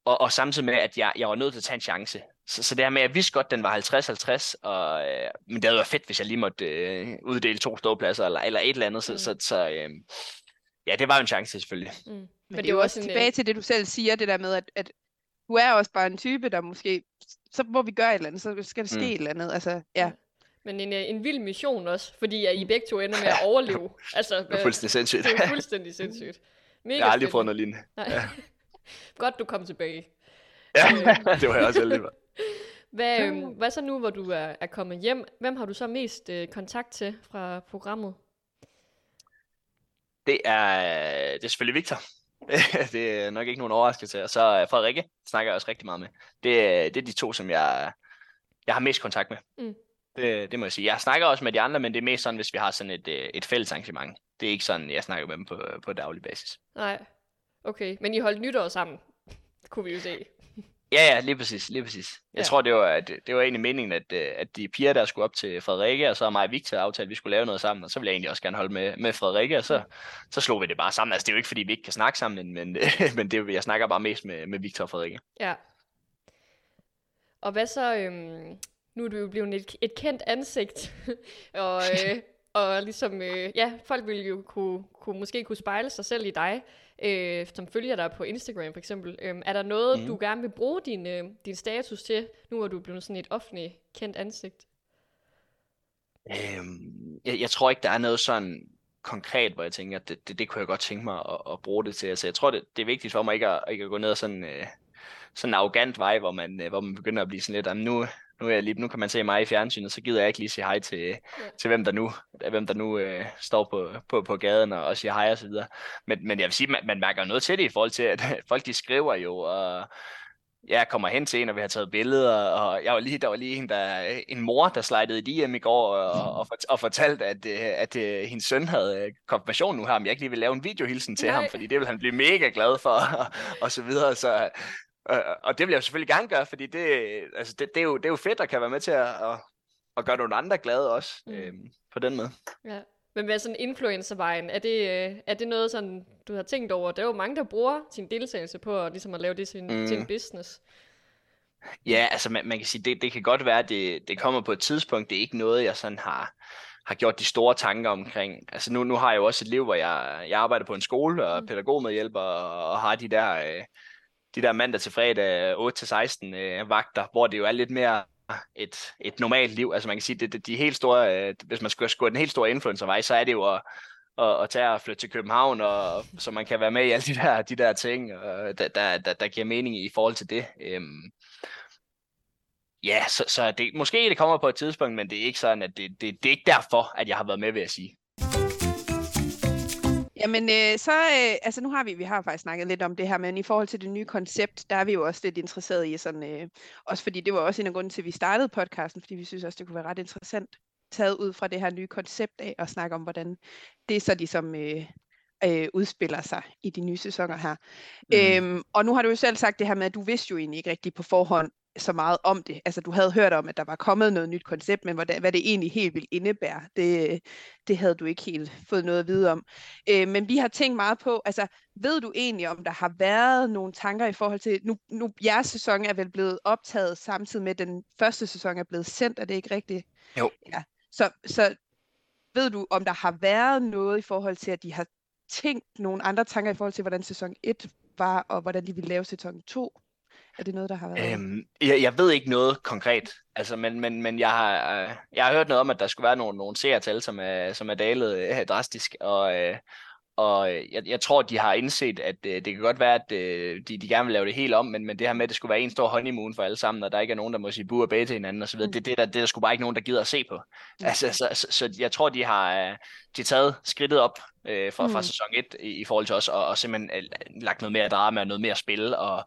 og, og samtidig med, at jeg, jeg var nødt til at tage en chance. Så, så det her med, at jeg vidste godt, at den var 50-50, og, øh, men det havde været fedt, hvis jeg lige måtte øh, uddele to ståpladser, eller, eller et eller andet, så, Mm. så, så øh, ja, det var jo en chance selvfølgelig. Mm. Men, Men det er jo også en, øh, tilbage til det, du selv siger, det der med, at, at du er også bare en type, der måske, så må vi gøre et eller andet, så skal der ske Mm. et eller andet. Altså, ja. Men en, øh, en vild mission også, fordi I begge to ender med at overleve. <laughs> altså, Det var fuldstændig sindssygt. det er fuldstændig sindssygt. Mega jeg har aldrig fået noget lignende. Nej. <laughs> <laughs> Godt, du kom tilbage. Ja, <laughs> det var jeg også heldig. Hvad, øhm, hvad så nu, hvor du er, er kommet hjem? Hvem har du så mest øh, kontakt til fra programmet? Det er, det er selvfølgelig Victor. <laughs> det er nok ikke nogen overraskelse. Og så øh, Frederikke snakker jeg også rigtig meget med. Det, er- det er de to, som jeg, jeg har mest kontakt med. Mm. Det, det må jeg sige. Jeg snakker også med de andre, men det er mest sådan, hvis vi har sådan et, øh, et fælles arrangement. Det er ikke sådan, jeg snakker med dem på, på daglig basis. Nej. Okay, men I holdt nytår sammen, kunne vi jo se. Ja, ja, lige præcis, lige præcis. Jeg Ja. tror, det var, at, det var egentlig meningen, at, øh, at de piger, der skulle op til Frederikke, og så mig og Victor aftalt, at vi skulle lave noget sammen, og så ville jeg egentlig også gerne holde med, med Frederikke, og så, så slog vi det bare sammen. Altså, det er jo ikke, fordi vi ikke kan snakke sammen, men, <laughs> men det, jeg snakker bare mest med, med Victor og Frederikke. Ja. Og hvad så, øhm, nu er du jo blevet et, et kendt ansigt, <laughs> og, <laughs> øh, og ligesom, øh, ja, folk vil jo kunne, kunne, måske kunne spejle sig selv i dig, øh, som følger dig på Instagram for eksempel. Øhm, er der noget, Mhm. du gerne vil bruge din, øh, din status til, nu er du blevet sådan et offentligt kendt ansigt? Øhm, jeg, jeg tror ikke, der er noget sådan konkret, hvor jeg tænker, at det, det, det kunne jeg godt tænke mig at, at bruge det til. Altså, jeg tror, det, det er vigtigt for mig ikke at, ikke at gå ned ad sådan, øh, sådan en arrogant vej, hvor man, øh, hvor man begynder at blive sådan lidt, nu, nu, er jeg lige, nu kan man se mig i fjernsynet, så gider jeg ikke lige sige hej til, ja. til hvem der nu, hvem der nu øh, står på, på, på gaden og, og siger hej og så videre. Men, men jeg vil sige, man, man mærker noget til det i forhold til, at <laughs> folk de skriver jo, og jeg kommer hen til en, og vi har taget billeder, og jeg var lige, der var lige en, der, en mor, der slidede i DM i går, og, og, og fortalte, at, øh, at, at øh, hendes søn havde øh, konfirmation nu her, men jeg ikke lige vil lave en videohilsen til Nej. ham, fordi det vil han blive mega glad for, og, <laughs> og så videre, så og det vil jeg selvfølgelig gerne gøre, fordi det, altså det, det, er, jo, det er jo fedt at kan være med til at, at, at gøre nogle andre glade også, mm. øhm, på den måde. Ja. Men hvad sådan influencervejen, er det, er det noget, sådan, du har tænkt over? Der er jo mange, der bruger sin deltagelse på at, ligesom at lave det til en, mm. til en business. Ja, altså man, man kan sige, det, det kan godt være, at det, det kommer på et tidspunkt. Det er ikke noget, jeg sådan har, har gjort de store tanker omkring. Altså nu, nu har jeg jo også et liv, hvor jeg, jeg arbejder på en skole og mm. pædagogmedhjælper og, og har de der, øh, de der mandag til fredag øh, 8-16 øh, vagter, hvor det jo er lidt mere et, et normalt liv. Altså man kan sige, det, det de helt store, øh, hvis man skulle skulle den helt store influencervej, så er det jo at, at, at tage og flytte til København, og, <laughs> så man kan være med i alle de der, de der ting, og der, der, der, der giver mening i forhold til det. Øhm, ja, så, så det, måske det kommer på et tidspunkt, men det er ikke sådan, at det, det, det er ikke derfor, at jeg har været med, vil jeg sige. Jamen, øh, så, øh, altså nu har vi, vi har faktisk snakket lidt om det her, men i forhold til det nye koncept, der er vi jo også lidt interesseret i sådan, øh, også fordi det var også en af grunden til, at vi startede podcasten, fordi vi synes også, det kunne være ret interessant, taget ud fra det her nye koncept af, og snakke om, hvordan det så ligesom øh, øh, udspiller sig i de nye sæsoner her. Mm. Øhm, og nu har du jo selv sagt det her med, at du vidste jo egentlig ikke rigtigt på forhånd, så meget om det. Altså du havde hørt om, at der var kommet noget nyt koncept, men hvad det, hvad det egentlig helt ville indebære, det, det havde du ikke helt fået noget at vide om. Øh, men vi har tænkt meget på, altså ved du egentlig, om der har været nogle tanker i forhold til, nu, nu jeres sæson er vel blevet optaget samtidig med, at den første sæson er blevet sendt, er det ikke rigtigt? Jo. Ja. Så, så ved du, om der har været noget i forhold til, at de har tænkt nogle andre tanker i forhold til, hvordan sæson 1 var, og hvordan de ville lave sæson 2? Er det noget, der har været? Øhm, jeg, jeg ved ikke noget konkret, altså, men, men, men jeg, har, øh, jeg har hørt noget om, at der skulle være nogle, nogle seertal, som er, som er dalet øh, drastisk, og, øh, og jeg, jeg tror, de har indset, at øh, det kan godt være, at øh, de, de gerne vil lave det helt om, men, men det her med, at det skulle være en stor honeymoon for alle sammen, og der ikke er nogen, der må sige bu og bage til hinanden osv., mm. det, det, der, det der skulle bare ikke nogen, der gider at se på. Mm. Altså, så, så, så jeg tror, de har, øh, de taget skridtet op øh, fra, mm. fra sæson 1 i, i forhold til os, og, og simpelthen øh, lagt noget mere drama og noget mere spil, og,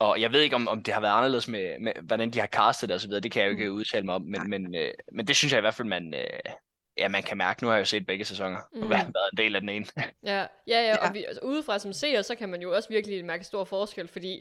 og jeg ved ikke, om, om det har været anderledes med, med hvordan de har castet det og så videre. Det kan jeg jo ikke mm. udtale mig om. Men, men, øh, men det synes jeg i hvert fald, man, øh, ja, man kan mærke. Nu har jeg jo set begge sæsoner, mm. og været en del af den ene. ja, ja, <laughs> ja, og vi, altså, udefra som seer, så kan man jo også virkelig mærke stor forskel, fordi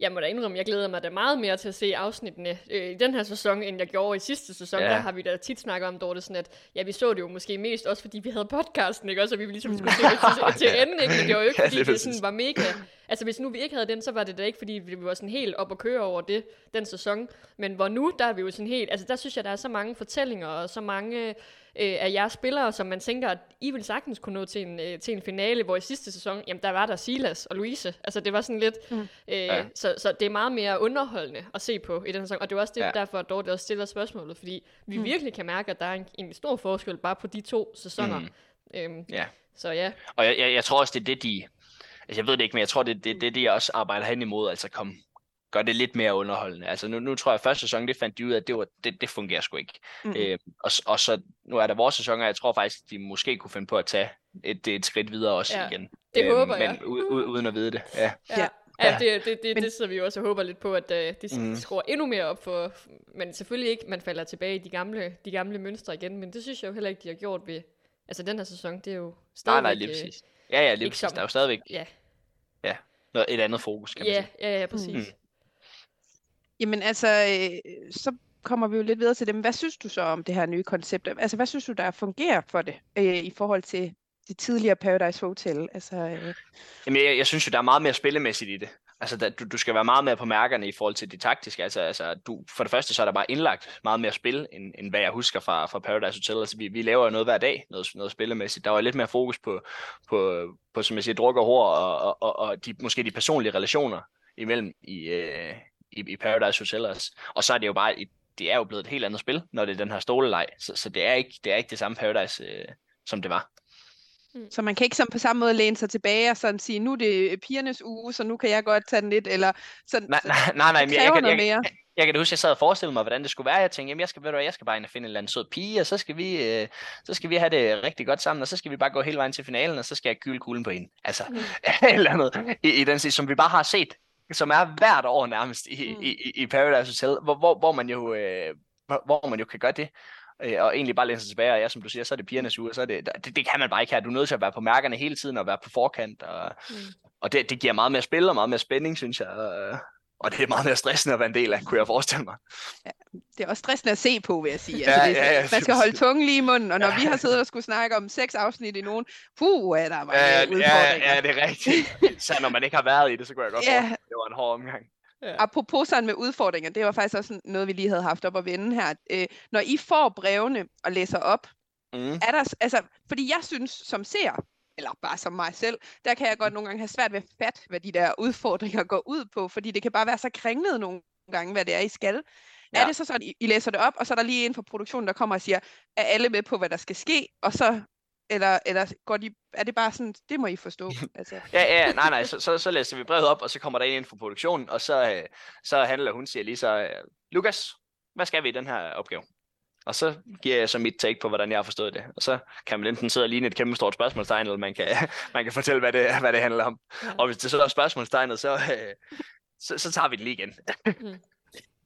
jeg må da indrømme, jeg glæder mig da meget mere til at se afsnittene øh, i den her sæson, end jeg gjorde i sidste sæson. Ja. Der har vi da tit snakket om, Dorte, sådan at ja, vi så det jo måske mest også, fordi vi havde podcasten, ikke? Også, og vi ligesom skulle se det til, <laughs> til ende, ikke? Men det var jo ikke, fordi ja, det, det sådan var mega... Altså, hvis nu vi ikke havde den, så var det da ikke, fordi vi var sådan helt op og køre over det, den sæson. Men hvor nu, der er vi jo sådan helt... Altså, der synes jeg, der er så mange fortællinger, og så mange øh, af jeres spillere, som man tænker, at I vil sagtens kunne nå til en, øh, til en finale, hvor i sidste sæson, jamen der var der Silas og Louise. Altså det var sådan lidt, mm. øh, ja. så, så det er meget mere underholdende at se på i den sæson, og det er også det, ja. derfor, at Dorte også stiller spørgsmålet, fordi vi mm. virkelig kan mærke, at der er en, en stor forskel bare på de to sæsoner. Mm. Øhm, ja. Så ja. Og jeg, jeg, jeg tror også, det er det, de, altså jeg ved det ikke, men jeg tror, det er det, det, de også arbejder hen imod, altså kom, gør det lidt mere underholdende. Altså nu, nu tror jeg, at første sæson, det fandt de ud af, at det, var, det, det fungerer sgu ikke. Mm. Øh, og, og så nu er der vores sæson, og jeg tror faktisk, de måske kunne finde på at tage et, et skridt videre også ja, igen. Det øh, håber jeg. Men u, u, uden at vide det. Ja. ja. Ja, det, det, det, men, det sidder vi jo også og håber lidt på, at uh, de mm. skruer endnu mere op for, men selvfølgelig ikke, man falder tilbage i de gamle, de gamle mønstre igen, men det synes jeg jo heller ikke, de har gjort ved, altså den her sæson, det er jo stadigvæk... Nej, nej, lige præcis. Ja, ja, lige præcis. Der er jo stadigvæk ja. Ja, noget, et andet fokus, kan man ja, sige. Ja, ja, præcis. Mm. Jamen altså, øh, så kommer vi jo lidt videre til det. Hvad synes du så om det her nye koncept? Altså, hvad synes du, der fungerer for det øh, i forhold til det tidligere Paradise Hotel? Altså, øh... Jamen, jeg, jeg synes jo, der er meget mere spillemæssigt i det. Altså, der, du, du skal være meget mere på mærkerne i forhold til det taktiske. Altså, altså du, for det første, så er der bare indlagt meget mere spil, end, end hvad jeg husker fra, fra Paradise Hotel. Altså, vi, vi laver jo noget hver dag, noget, noget spillemæssigt. Der var lidt mere fokus på, på, på som jeg siger, druk og hår, og, og, og de, måske de personlige relationer imellem i, øh, i, i Paradise Hotel også. Og så er det jo bare, det er jo blevet et helt andet spil, når det er den her stoleleg. Så, så det, er ikke, det er ikke det samme Paradise, øh, som det var. Mm. Så man kan ikke sådan på samme måde læne sig tilbage og sådan sige, nu er det pigernes uge, så nu kan jeg godt tage den lidt, eller sådan. Nej, nej, nej, nej jeg, jeg, kræver jeg, mere. jeg kan da huske, jeg sad og forestillede mig, hvordan det skulle være. Jeg tænkte, jamen jeg skal, ved du, hvad, jeg skal bare ind og finde en eller anden sød pige, og så skal vi, øh, så skal vi have det rigtig godt sammen, og så skal vi bare gå hele vejen til finalen, og så skal jeg kylde kuglen på hende. Altså, Mm. <laughs> et eller andet i, i den stil, som vi bare har set, som er hvert år nærmest i, Mm. i, i- Paradise Hotel, hvor, hvor, hvor man jo, øh, hvor, hvor man jo kan gøre det. øh, Og egentlig bare læne sig tilbage, og ja, som du siger, så er det pigernes uge, så er det, det, det kan man bare ikke her. Du er nødt til at være på mærkerne hele tiden, og være på forkant, og, Mm. og det, det giver meget mere spil, og meget mere spænding, synes jeg. Og, og det er meget mere stressende at være en del af, kunne jeg forestille mig. Det er også stressende at se på, vil jeg sige. Ja, Altså, det, ja, ja, man skal holde tungen lige i munden, og når Ja. vi har siddet og skulle snakke om seks afsnit i nogen, puh, er der mange Ja, ja, udfordringer. ja, det er rigtigt. Så når man ikke har været i det, så kunne jeg godt Ja. det var en hård omgang. Apropos sådan med udfordringer, det var faktisk også noget, vi lige havde haft op at vende her. Øh, når I får brevene og læser op, Mm. er der, altså, fordi jeg synes som ser, eller bare som mig selv, der kan jeg godt nogle gange have svært ved at fatte, hvad de der udfordringer går ud på, fordi det kan bare være så kringlet nogle gange, hvad det er, I skal. Ja. Er det så sådan, I, I læser det op, og så er der lige en fra produktionen, der kommer og siger, er alle med på, hvad der skal ske, og så, eller, eller går de, er det bare sådan, det må I forstå. <laughs> Altså. Ja, ja, nej, nej, så, så, så læser vi brevet op, og så kommer der en ind fra produktionen, og så, øh, så handler hun siger lige så, øh, Lukas, hvad skal vi i den her opgave? Og så giver jeg så mit take på, hvordan jeg har forstået det. Og så kan man enten sidde og ligne et kæmpe stort spørgsmålstegn, eller man kan, <laughs> man kan fortælle, hvad det, hvad det handler om. Og hvis det så er spørgsmålstegnet, så, øh, så, så tager vi det lige igen.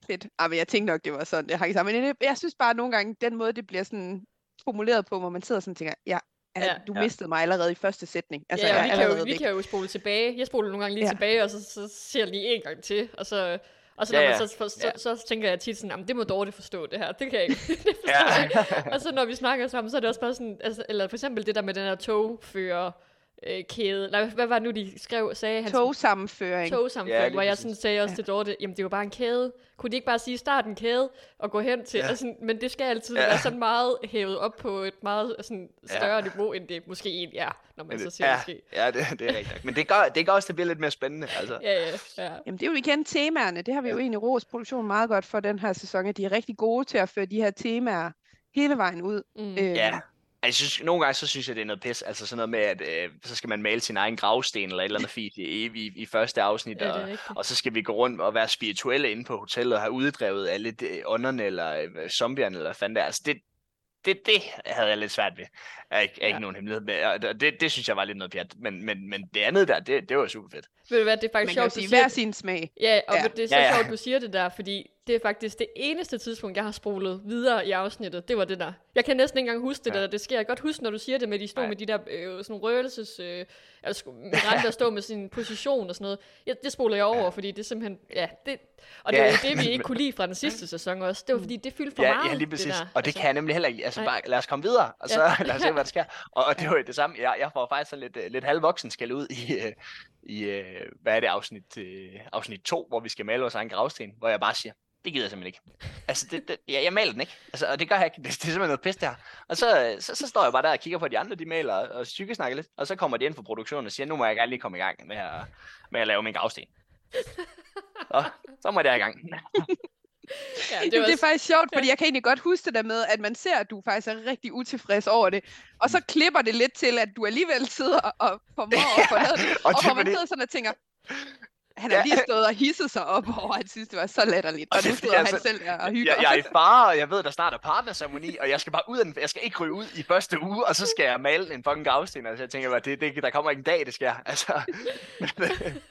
Fedt. Ah, men jeg tænkte nok, det var sådan, det hang sammen. Men jeg, jeg synes bare nogle gange, den måde, det bliver sådan formuleret på, hvor man sidder sådan og tænker, ja, ja, Ja. du Ja. mistede mig allerede i første sætning. Altså, ja, jeg og vi, kan jo, vi kan jo spole tilbage. Jeg spoler nogle gange lige Ja. ja. tilbage, og så, så ser jeg lige en gang til. Og så, og så, Ja, når ja. man så, for, så, Ja. så, så tænker jeg tit sådan, "Jamen, det må Dorte forstå det her. Det kan jeg ikke. <laughs> det forstår jeg ikke. Og så når vi snakker sammen, så er det også bare sådan, altså, eller for eksempel det der med den her togfører øh, kæde. Nej, hvad var det nu, de skrev, sagde? Han Togsammenføring. togsammenføring, Ja, ja, hvor jeg sådan sagde også Ja. til Dorte, jamen det jo bare en kæde. Kunne de ikke bare sige, start en kæde og gå hen til, Ja. ja. altså, men det skal altid Ja. ja. være sådan meget hævet op på et meget sådan, Ja. større niveau, end det måske egentlig er, når man så siger ja, måske. ja, det, det er rigtigt. Men det gør, det gør også, det bliver lidt mere spændende. Altså. Ja, ja, ja. Jamen, det er jo igen temaerne. Det har vi jo egentlig ros produktionen meget godt for den her sæson, at de er rigtig gode til at føre de her temaer hele vejen ud. Mm. Øh, Ja, jeg synes, nogle gange så synes jeg, det er noget pis. Altså sådan noget med, at øh, så skal man male sin egen gravsten eller et eller andet fint i, i, i første afsnit. Ja, og, og så skal vi gå rundt og være spirituelle inde på hotellet og have uddrevet alle de, ånderne eller øh, zombierne eller fanden det er. Altså, det, det, det havde jeg lidt svært ved. Er ikke, er ikke Ja. nogen hemmelighed med. Og det, det, synes jeg var lidt noget pjat. Men, men, men det andet der, det, det var super fedt. Ved du hvad, det er Man faktisk jo sjovt, du sige hver sin smag. Ja, og Ja. det er så ja. ja. sjovt, du siger det der, fordi det er faktisk det eneste tidspunkt, jeg har spolet videre i afsnittet. Det var det der. Jeg kan næsten ikke engang huske det Ja. der. Det sker jeg godt huske, når du siger det med, de stod med de der øh, sådan røgelses... Øh, altså migranter, der stod med sin position og sådan noget. Ja, det spoler jeg over, fordi det er simpelthen... Ja, det, og det Ja, var det, vi ikke <laughs> kunne lide fra den sidste sæson også. Det var fordi, det fyldte for ja, meget. ja, lige præcis. Det der. og det kan jeg nemlig heller ikke. Altså, Nej. bare, lad os komme videre, og så Ja. <laughs> lad os se, hvad der sker. Og, og det var jo det samme. Jeg, jeg får faktisk sådan lidt, øh, lidt halvvoksen skal ud i, øh, i øh, hvad er det, afsnit, afsnit 2, hvor vi skal male vores egen gravsten, hvor jeg bare siger, det gider jeg simpelthen ikke. Altså, det, det, jeg, jeg maler den ikke. Altså, og det gør jeg ikke. <laughs> Det, det er simpelthen noget pis, det her. Og så, så, så står jeg bare der og kigger på de andre, de maler og, og psykesnakker lidt. Og så kommer de ind fra produktionen og siger, nu må jeg gerne lige komme i gang med at, med at lave min gravsten. <laughs> og så må jeg i gang. <laughs> Ja, Det, var det er faktisk sjovt, fordi jeg kan egentlig godt huske det der med, at man ser, at du faktisk er rigtig utilfreds over det. Og så klipper det lidt til, at du alligevel sidder og formår at få lavet <laughs> det. og Og er man fordi- sidder sådan og tænker, han har Ja. lige stået og hisset sig op over, at han synes, det var så latterligt. Og Og det nu sidder han altså, selv der og hygger. Jeg, jeg er i fare, og jeg ved, der snart er og jeg skal bare ud af den, jeg skal ikke ryge ud i første uge, og så skal jeg male en fucking gravsten, altså jeg tænker bare, det, det, der kommer ikke en dag, det sker, altså. <laughs> Men det, det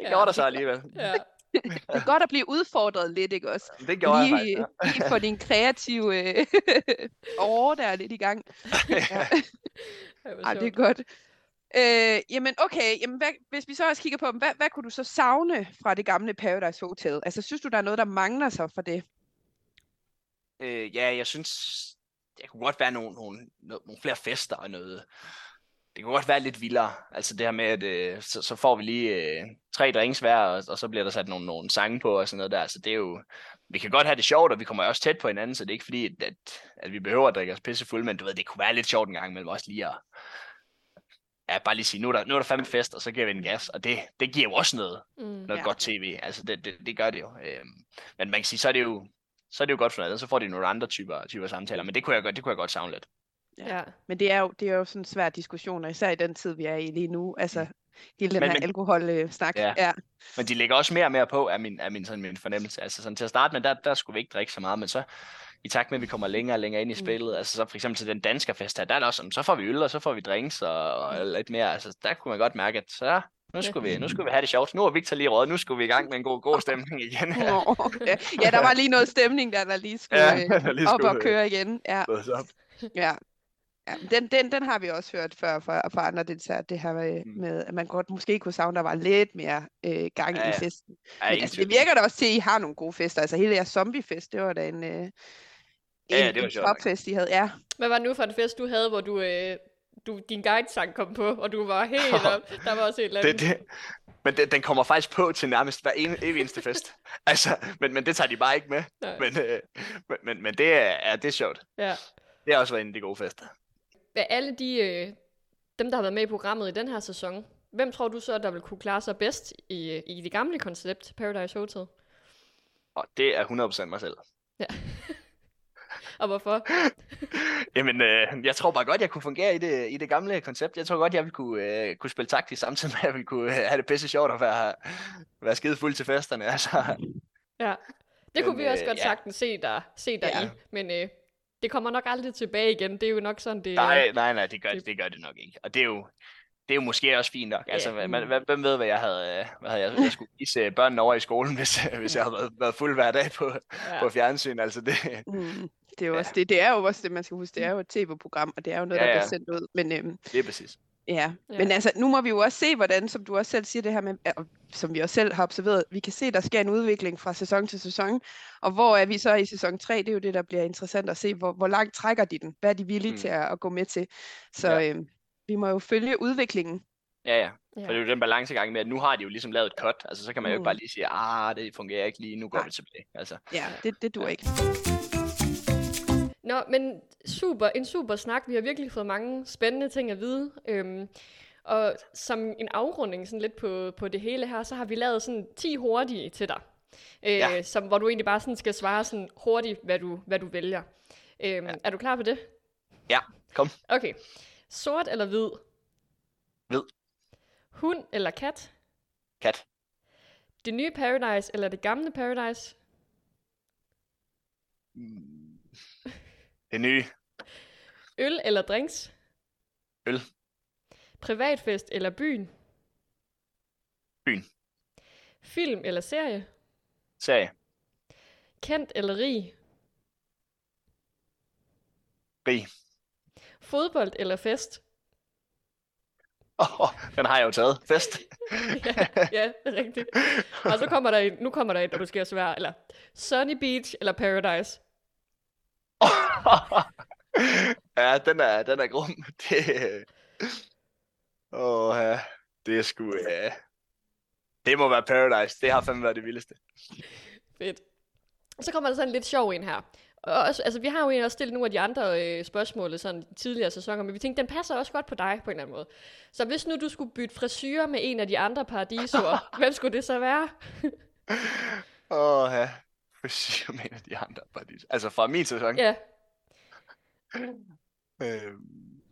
Ja. gjorde der så alligevel. <laughs> Ja. Det er godt at blive udfordret lidt, ikke også? Det gjorde jeg faktisk. Lige, lige få din kreative øh, <laughs> åre der lidt i gang. Ja. Var Ej, det er godt. Øh, jamen okay, jamen hvad, hvis vi så også kigger på dem, hvad, hvad kunne du så savne fra det gamle Paradise Hotel? Altså synes du, der er noget, der mangler så for det? Øh, ja, jeg synes, det kunne godt være nogle, nogle, nogle, nogle flere fester og noget. Det kunne godt være lidt vildere. Altså det her med, at øh, så, så får vi lige øh, tre drinks hver, og, og så bliver der sat nogle, nogle sange på og sådan noget der. Så det er jo, vi kan godt have det sjovt, og vi kommer også tæt på hinanden, så det er ikke fordi, at, at, at vi behøver at drikke os pissefulde, men du ved, det kunne være lidt sjovt en gang imellem også lige at, ja, bare lige sige, nu er der, nu er der fandme fest, og så giver vi en gas, og det, det giver jo også noget, Mm. noget Ja. ja. godt tv. Altså det, det, det gør det jo. Øhm, men man kan sige, så er det jo, så er det jo godt for noget. Så får de nogle andre typer, typer samtaler, men det kunne jeg godt, det kunne jeg godt savne lidt. Ja. Men det er jo, det er jo sådan en svær diskussion, og især i den tid, vi er i lige nu. Altså, hele den Men- her men- alkoholsnak. Ja. ja. Men de lægger også mere og mere på, af min, af min, sådan, min fornemmelse. Altså sådan, til at starte med, der, der skulle vi ikke drikke så meget, men så i takt med, at vi kommer længere og længere ind i Mm. spillet, altså så for eksempel til den danske fest her, der er også sådan, så får vi øl, og så får vi drinks og, og lidt mere. Altså der kunne man godt mærke, at så nu skulle, vi, nu skulle vi have det sjovt. Nu er Victor lige råd, nu skulle vi i gang med en god, god stemning igen. Nå, ja. der var lige noget stemning, der, der lige skulle Ja, <laughs> der lige op skulle, og køre igen. Ja, op. ja. Ja, den, den, den har vi også hørt før fra, fra andre deltagere, det her med, Mm. med, at man godt måske kunne savne, der var lidt mere øh, gang Ja, i ja. festen. Ja, Men altså, det virker da også til, at I har nogle gode fester. Altså hele jeres zombiefest, det var da en, øh, en, Ja, ja, det var en topfest, I havde. Ja, Hvad var det nu for en fest, du havde, hvor du, øh, du din guide-sang kom på, og du var helt <laughs> op? Der var også et eller andet. det, det, men det, den kommer faktisk på til nærmest hver en, evig eneste fest. <laughs> altså, men, men det tager de bare ikke med. Nej. Men, øh, men, men, men det, er, ja, det er sjovt. Ja. Det har også været en af de gode fester. Af alle de, øh, dem, der har været med i programmet i den her sæson, hvem tror du så, der vil kunne klare sig bedst i, i det gamle koncept, Paradise Hotel? Og det er 100% mig selv. <laughs> Og hvorfor? <laughs> Jamen, øh, jeg tror bare godt, jeg kunne fungere i det, i det gamle koncept. Jeg tror godt, jeg ville kunne, øh, kunne spille taktisk samtidig med, at jeg ville kunne øh, have det pisse sjovt og være, være skide fuld til festerne. Altså, Ja. Det kunne Men, vi også øh, godt ja. sagtens se dig, se dig Ja. i, men øh, det kommer nok aldrig tilbage igen. Det er jo nok sådan, det nej, nej, nej, det gør det- det, gør det nok ikke. Og det er jo, det er jo måske også fint nok. Altså, Ja. man, hvad- hvem ved, hvad jeg havde, øh, hvad havde jeg, jeg skulle vise børnene over i skolen, hvis, hvis jeg havde været, været fuld hver dag på, ja. på fjernsyn. Altså, det, mm, det, er jo Ja. også, det, det er jo også det, man skal huske. Det er jo et tv-program, og det er jo noget, Ja, der bliver ja. sendt ud. Men øhm, det er præcis. Ja. Ja. ja, men altså, nu må vi jo også se, hvordan, som du også selv siger det her med, og som vi også selv har observeret, vi kan se, der sker en udvikling fra sæson til sæson, og hvor er vi så i sæson 3, det er jo det, der bliver interessant at se, hvor, hvor langt trækker de den, hvad er de villige Mm. til at, at gå med til, så Ja. øhm, vi må jo følge udviklingen. Ja, ja. Ja. For det er jo den balancegang med, at nu har de jo ligesom lavet et cut. Altså, så kan man jo ikke Mm. bare lige sige, ah, det fungerer ikke lige, nu går Nej. vi tilbage. Altså, Ja, det, det dur ikke. Nå, men super, en super snak. Vi har virkelig fået mange spændende ting at vide. Øhm, og som en afrunding sådan lidt på, på det hele her, så har vi lavet sådan 10 hurtige til dig. Øh, Ja. som, hvor du egentlig bare sådan skal svare sådan hurtigt, hvad du, hvad du vælger. Øhm, Ja. Er du klar på det? Ja, kom. Okay. Sort eller hvid? Hvid. Hund eller kat? kat, Det nye Paradise eller det gamle Paradise? Mm. Det nye, Øl eller drinks? Øl. Privatfest eller byen? Byen. Film eller serie? serie, Kendt eller rig? rig. Fodbold eller fest? <laughs> Oh, den har jeg jo taget. Fest. <laughs> ja, ja, det er rigtigt. Og så kommer der en, nu kommer der et, der du skal svare, eller Sunny Beach eller Paradise? <laughs> ja, den er, den er grum. <laughs> Det, åh, ja, det er sgu... Uh, det må være Paradise. Det har fandme været det vildeste. Fedt. Så kommer der sådan en lidt sjov en her. Og også, altså, vi har jo egentlig også stillet nogle af de andre øh, spørgsmål sådan tidligere sæsoner, men vi tænkte, den passer også godt på dig på en eller anden måde. Så hvis nu du skulle bytte frisyrer med en af de andre paradisoer, <laughs> hvem skulle det så være? Åh, oh, ja. Frisyr <laughs> med en af de andre partis. Altså fra min sæson. Ja, Øhm,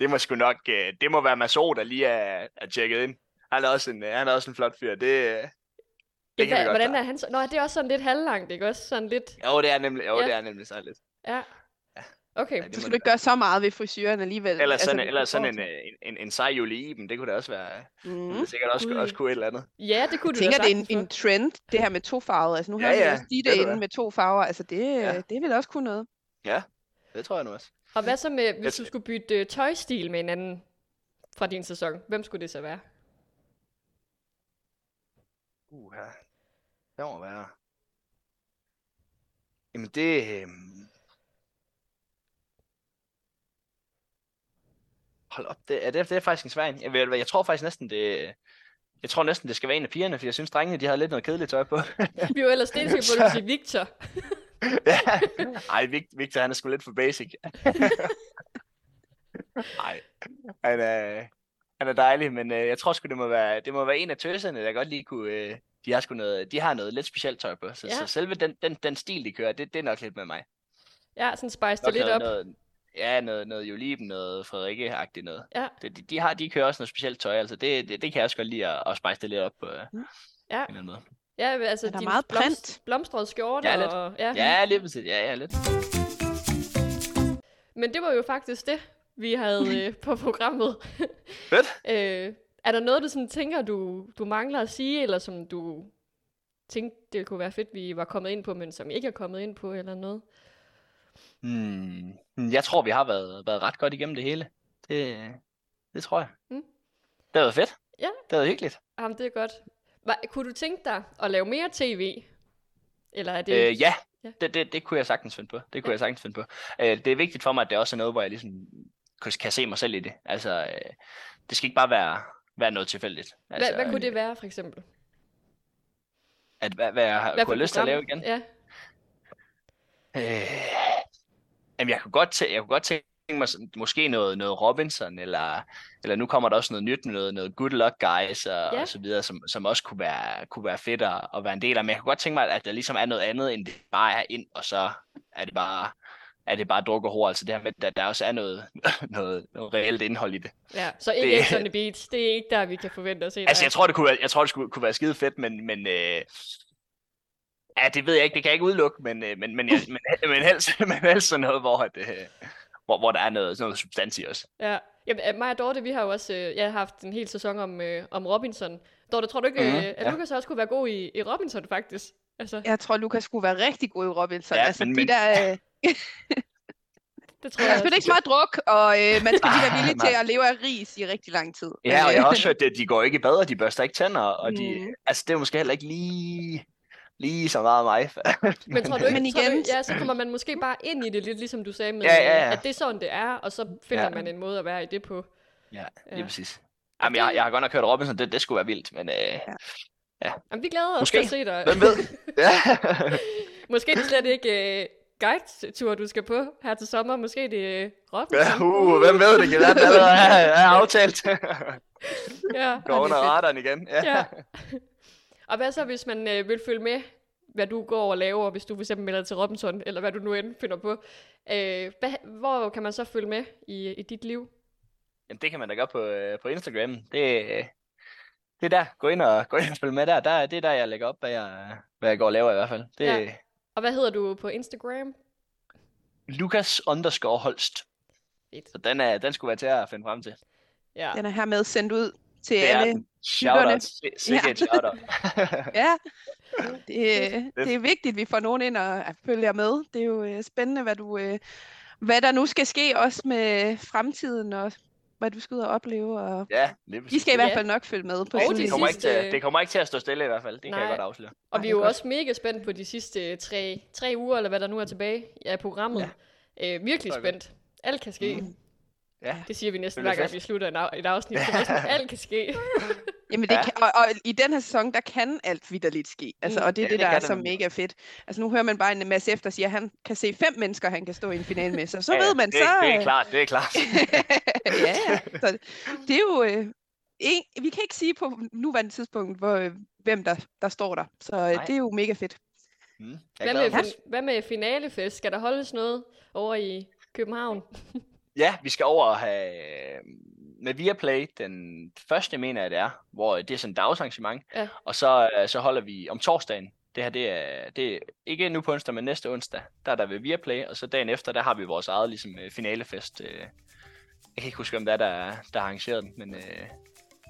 det må sgu nok, øh, det må være Maso, der lige er, er tjekket ind. Han er også en, øh, han er også en flot fyr. Det, øh, det ja hvad, godt hvordan er han så? Nå, det er også sådan lidt halvlangt, ikke også? Sådan lidt, Jo, det er nemlig, jo, Ja. det er nemlig så lidt. ja. Okay, Ja, Så det skal det du ikke gøre så meget ved frisyren alligevel. Eller altså, sådan, hvis eller sådan får en, øh, en, en, en sej Julie Iben, det kunne da også være, Mm. det sikkert også, også kunne et eller andet. ja, det kunne Jeg du tænker, det er en, en trend, det her med to farver. Altså nu Ja, har vi ja, også ved du inde med to farver. Altså det, Ja. ja. det vil også kunne noget. Det tror jeg nu også. Og hvad så med, hvis du skulle bytte øh, tøjstil med en anden fra din sæson? Hvem skulle det så være? Uh, ja. Det må være. Jamen det... øhm, Hold op, det, er det, det er faktisk en svær en. Jeg, jeg tror faktisk næsten, det... Jeg tror næsten, det skal være en af pigerne, for jeg synes, drengene, de har lidt noget kedeligt tøj på. <laughs> Vi var ellers stensikre på, at du sige Victor. <laughs> ja. Ej, Vic- Victor, han er sgu lidt for basic. <laughs> Nej, han er, han er dejlig, men øh, jeg tror sgu, det må være, det må være en af tøserne, der godt lige kunne... Øh, de har sgu noget, de har noget lidt specielt tøj på, så, Ja. så selve den, den, den stil, de kører, det, det er nok lidt med mig. Ja, sådan spice det lidt op. noget, ja, noget, noget Joliben, noget Frederikke-agtigt noget. Ja. De, de, har, de kører også noget specielt tøj, altså det, det, det kan jeg også godt lide at, at spice det lidt op på øh, Mm. Ja. en eller anden måde. Ja, altså Er der din meget blomst- print? blomstrede skjorte Ja, lidt. og... Ja. Ja, lige præcis. Ja, ja, lidt. Men det var jo faktisk det, vi havde øh, på programmet. <laughs> Fedt. øh, er der noget, du sådan tænker, du, du mangler at sige, eller som du tænkte, det kunne være fedt, vi var kommet ind på, men som ikke er kommet ind på, eller noget? Hmm. Jeg tror, vi har været, været ret godt igennem det hele. Det, det tror jeg. Mm. Det har været fedt. Ja. Det har været hyggeligt. Jamen, det er godt. Hva, kunne du tænke dig at lave mere tv? Eller er det... Øh, ja, Ja. Det, det, det kunne jeg sagtens finde på. Det kunne jeg sagtens finde på. Øh, det er vigtigt for mig, at det også er noget, hvor jeg ligesom kan- se mig selv i det. Altså, øh, det skal ikke bare være, være noget tilfældigt. hvad, Altså, hvad kunne det være, for eksempel? At, hvad, hvad jeg Hvad kunne have lyst til at lave igen? Ja. Øh, jamen, jeg kunne godt, tæ- jeg kunne godt tænke mig sådan, måske noget, noget Robinson, eller, eller nu kommer der også noget nyt med noget, noget Good Luck Guys og, Ja. og så videre, som, som også kunne være, kunne være fedt at, at være en del af. Men jeg kunne godt tænke mig, at der ligesom er noget andet, end det bare er ind, og så er det bare, er det bare druk og hår. Altså det her med, at der også er noget, <laughs> noget, noget reelt indhold i det. ja. Så ikke Det-. X on the Beach. Det er ikke der, vi kan forvente se Altså jeg tror, det kunne være, jeg tror, det skulle, kunne være skide fedt, men, men øh, ja, det ved jeg ikke, det kan jeg ikke udelukke, men, øh, men, men, jeg, <laughs> men, men, helst, <laughs> men helst sådan noget, hvor, at, øh, hvor, hvor der er noget, noget substans i os. Ja. Jamen, øh, mig og Dorte, vi har jo også øh, jeg har haft en hel sæson om, øh, om Robinson. Dorte, tror du ikke, Mhm, mm-hmm, at ja. Lukas også kunne være god i, i Robinson, faktisk? Altså, Jeg tror, Lukas skulle være rigtig god i Robinson. Ja, altså, men- de men- der... Øh, <laughs> det tror jeg skal også. ikke smart druk, og øh, man skal lige være villig til at leve af ris i rigtig lang tid. Ja, og Men, jeg har øh, også hørt, at de går ikke i bad, og de børster ikke tænder, og de, Mm. altså det er måske heller ikke lige, lige så meget mig. <laughs> Men tror du ikke, Men tror du, igen- ja, så kommer man måske bare ind i det lidt, ligesom du sagde med, Ja, ja, ja. at det er sådan, det er, og så finder Ja. man en måde at være i det på. Ja, Ja. lige præcis. Jamen, jeg, jeg har godt nok hørt Robinson, det, det skulle være vildt, men øh, Jamen, vi glæder os Måske. til at se dig. hvem ved? <laughs> Ja. Måske det er slet ikke øh, guide-tur, du skal på her til sommer. Måske det er ja Robinson. uh, hvem ved det? Kan være, allerede er, er aftalt. ja. Går under radaren igen. Ja. Ja. Og hvad så, hvis man øh, vil følge med, hvad du går og laver, hvis du for eksempel melder dig til Robinson, eller hvad du nu end finder på. Øh, hvad, hvor kan man så følge med i, i dit liv? Jamen, det kan man da gøre på, øh, på Instagram. Det, øh, det er der. Gå ind og, <laughs> gå ind og følg med der. der. Det er der, jeg lægger op, hvad jeg, hvad jeg går og laver i hvert fald. Det Ja. Og hvad hedder du på Instagram? Lukas underscore Holst. Fedt. Så den, er, den skulle være til at finde frem til. Ja. Den er hermed sendt ud til Det er alle. Shoutout. Sikke Ja. shoutout. <laughs> Ja, <laughs> det, det er vigtigt, at vi får nogen ind og at følge jer med. Det er jo øh, spændende, hvad, du, øh, hvad der nu skal ske også med fremtiden, og hvad du skal ud og opleve. Og ja, præcis. skal i hvert fald nok følge med på Og det, de kommer ikke til, sidste- at- det kommer ikke til at stå stille i hvert fald. Det kan Nej. jeg godt afsløre. Og vi er jo godt. også mega spændt på de sidste tre, tre uger, eller hvad der nu er tilbage af programmet. Ja. Øh, virkelig spændt. Alt kan ske. Mm. Ja. Det siger vi næsten Det hver gang, fedt. vi slutter en af, et afsnit. Det er sådan, <laughs> alt kan ske. <laughs> Jamen det Ja. kan, og, og i den her sæson, der kan alt vidderligt ske. Altså, Mm. og det er Ja, det, det der kan er det så nemlig. mega fedt. Altså nu hører man bare en masse efter siger, at han kan se fem mennesker, han kan stå i en finale med. Så, så Ja, ved man, det, så... Det er øh, klart, det er klart. <laughs> ja, ja. Så det er jo... Øh, en, vi kan ikke sige på nuværende tidspunkt, hvor, øh, hvem der, der står der. Så øh, Nej. det er jo mega fedt. Mm, Hvad med, hvad med finalefest? Skal der holdes noget over i København? Ja, vi skal over og have med Viaplay den første, mener jeg det er, hvor det er sådan et dagsarrangement. Ja. Og så, øh, så holder vi om torsdagen. Det her, det er, det er ikke nu på onsdag, men næste onsdag. Der er der ved Viaplay, og så dagen efter, der har vi vores eget ligesom, øh, finalefest. øh. Jeg kan ikke huske, om det er, der, der har arrangeret den, men øh,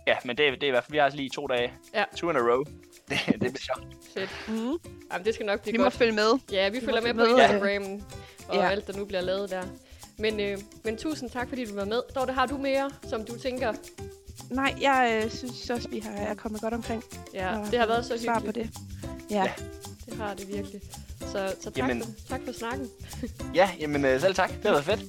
ja, men det, det er i hvert fald, vi har lige to dage. Ja. Two in a row. <laughs> Det, det bliver sjovt. Fedt. Mm. Jamen, det skal nok blive Vi må godt. følge med. Ja, vi må følger med følge på med, Instagram og ja. alt, der nu bliver lavet der. Men, øh, men tusind tak, fordi du var med. Dorte, har du mere, som du tænker? Nej, jeg øh, synes også, vi har, er kommet godt omkring. Ja, og det har været så svar på hyggeligt. det. Ja. Det har det virkelig. Så, så tak, Jamen. for, tak for snakken. Ja, jamen øh, selv tak. Det har været fedt.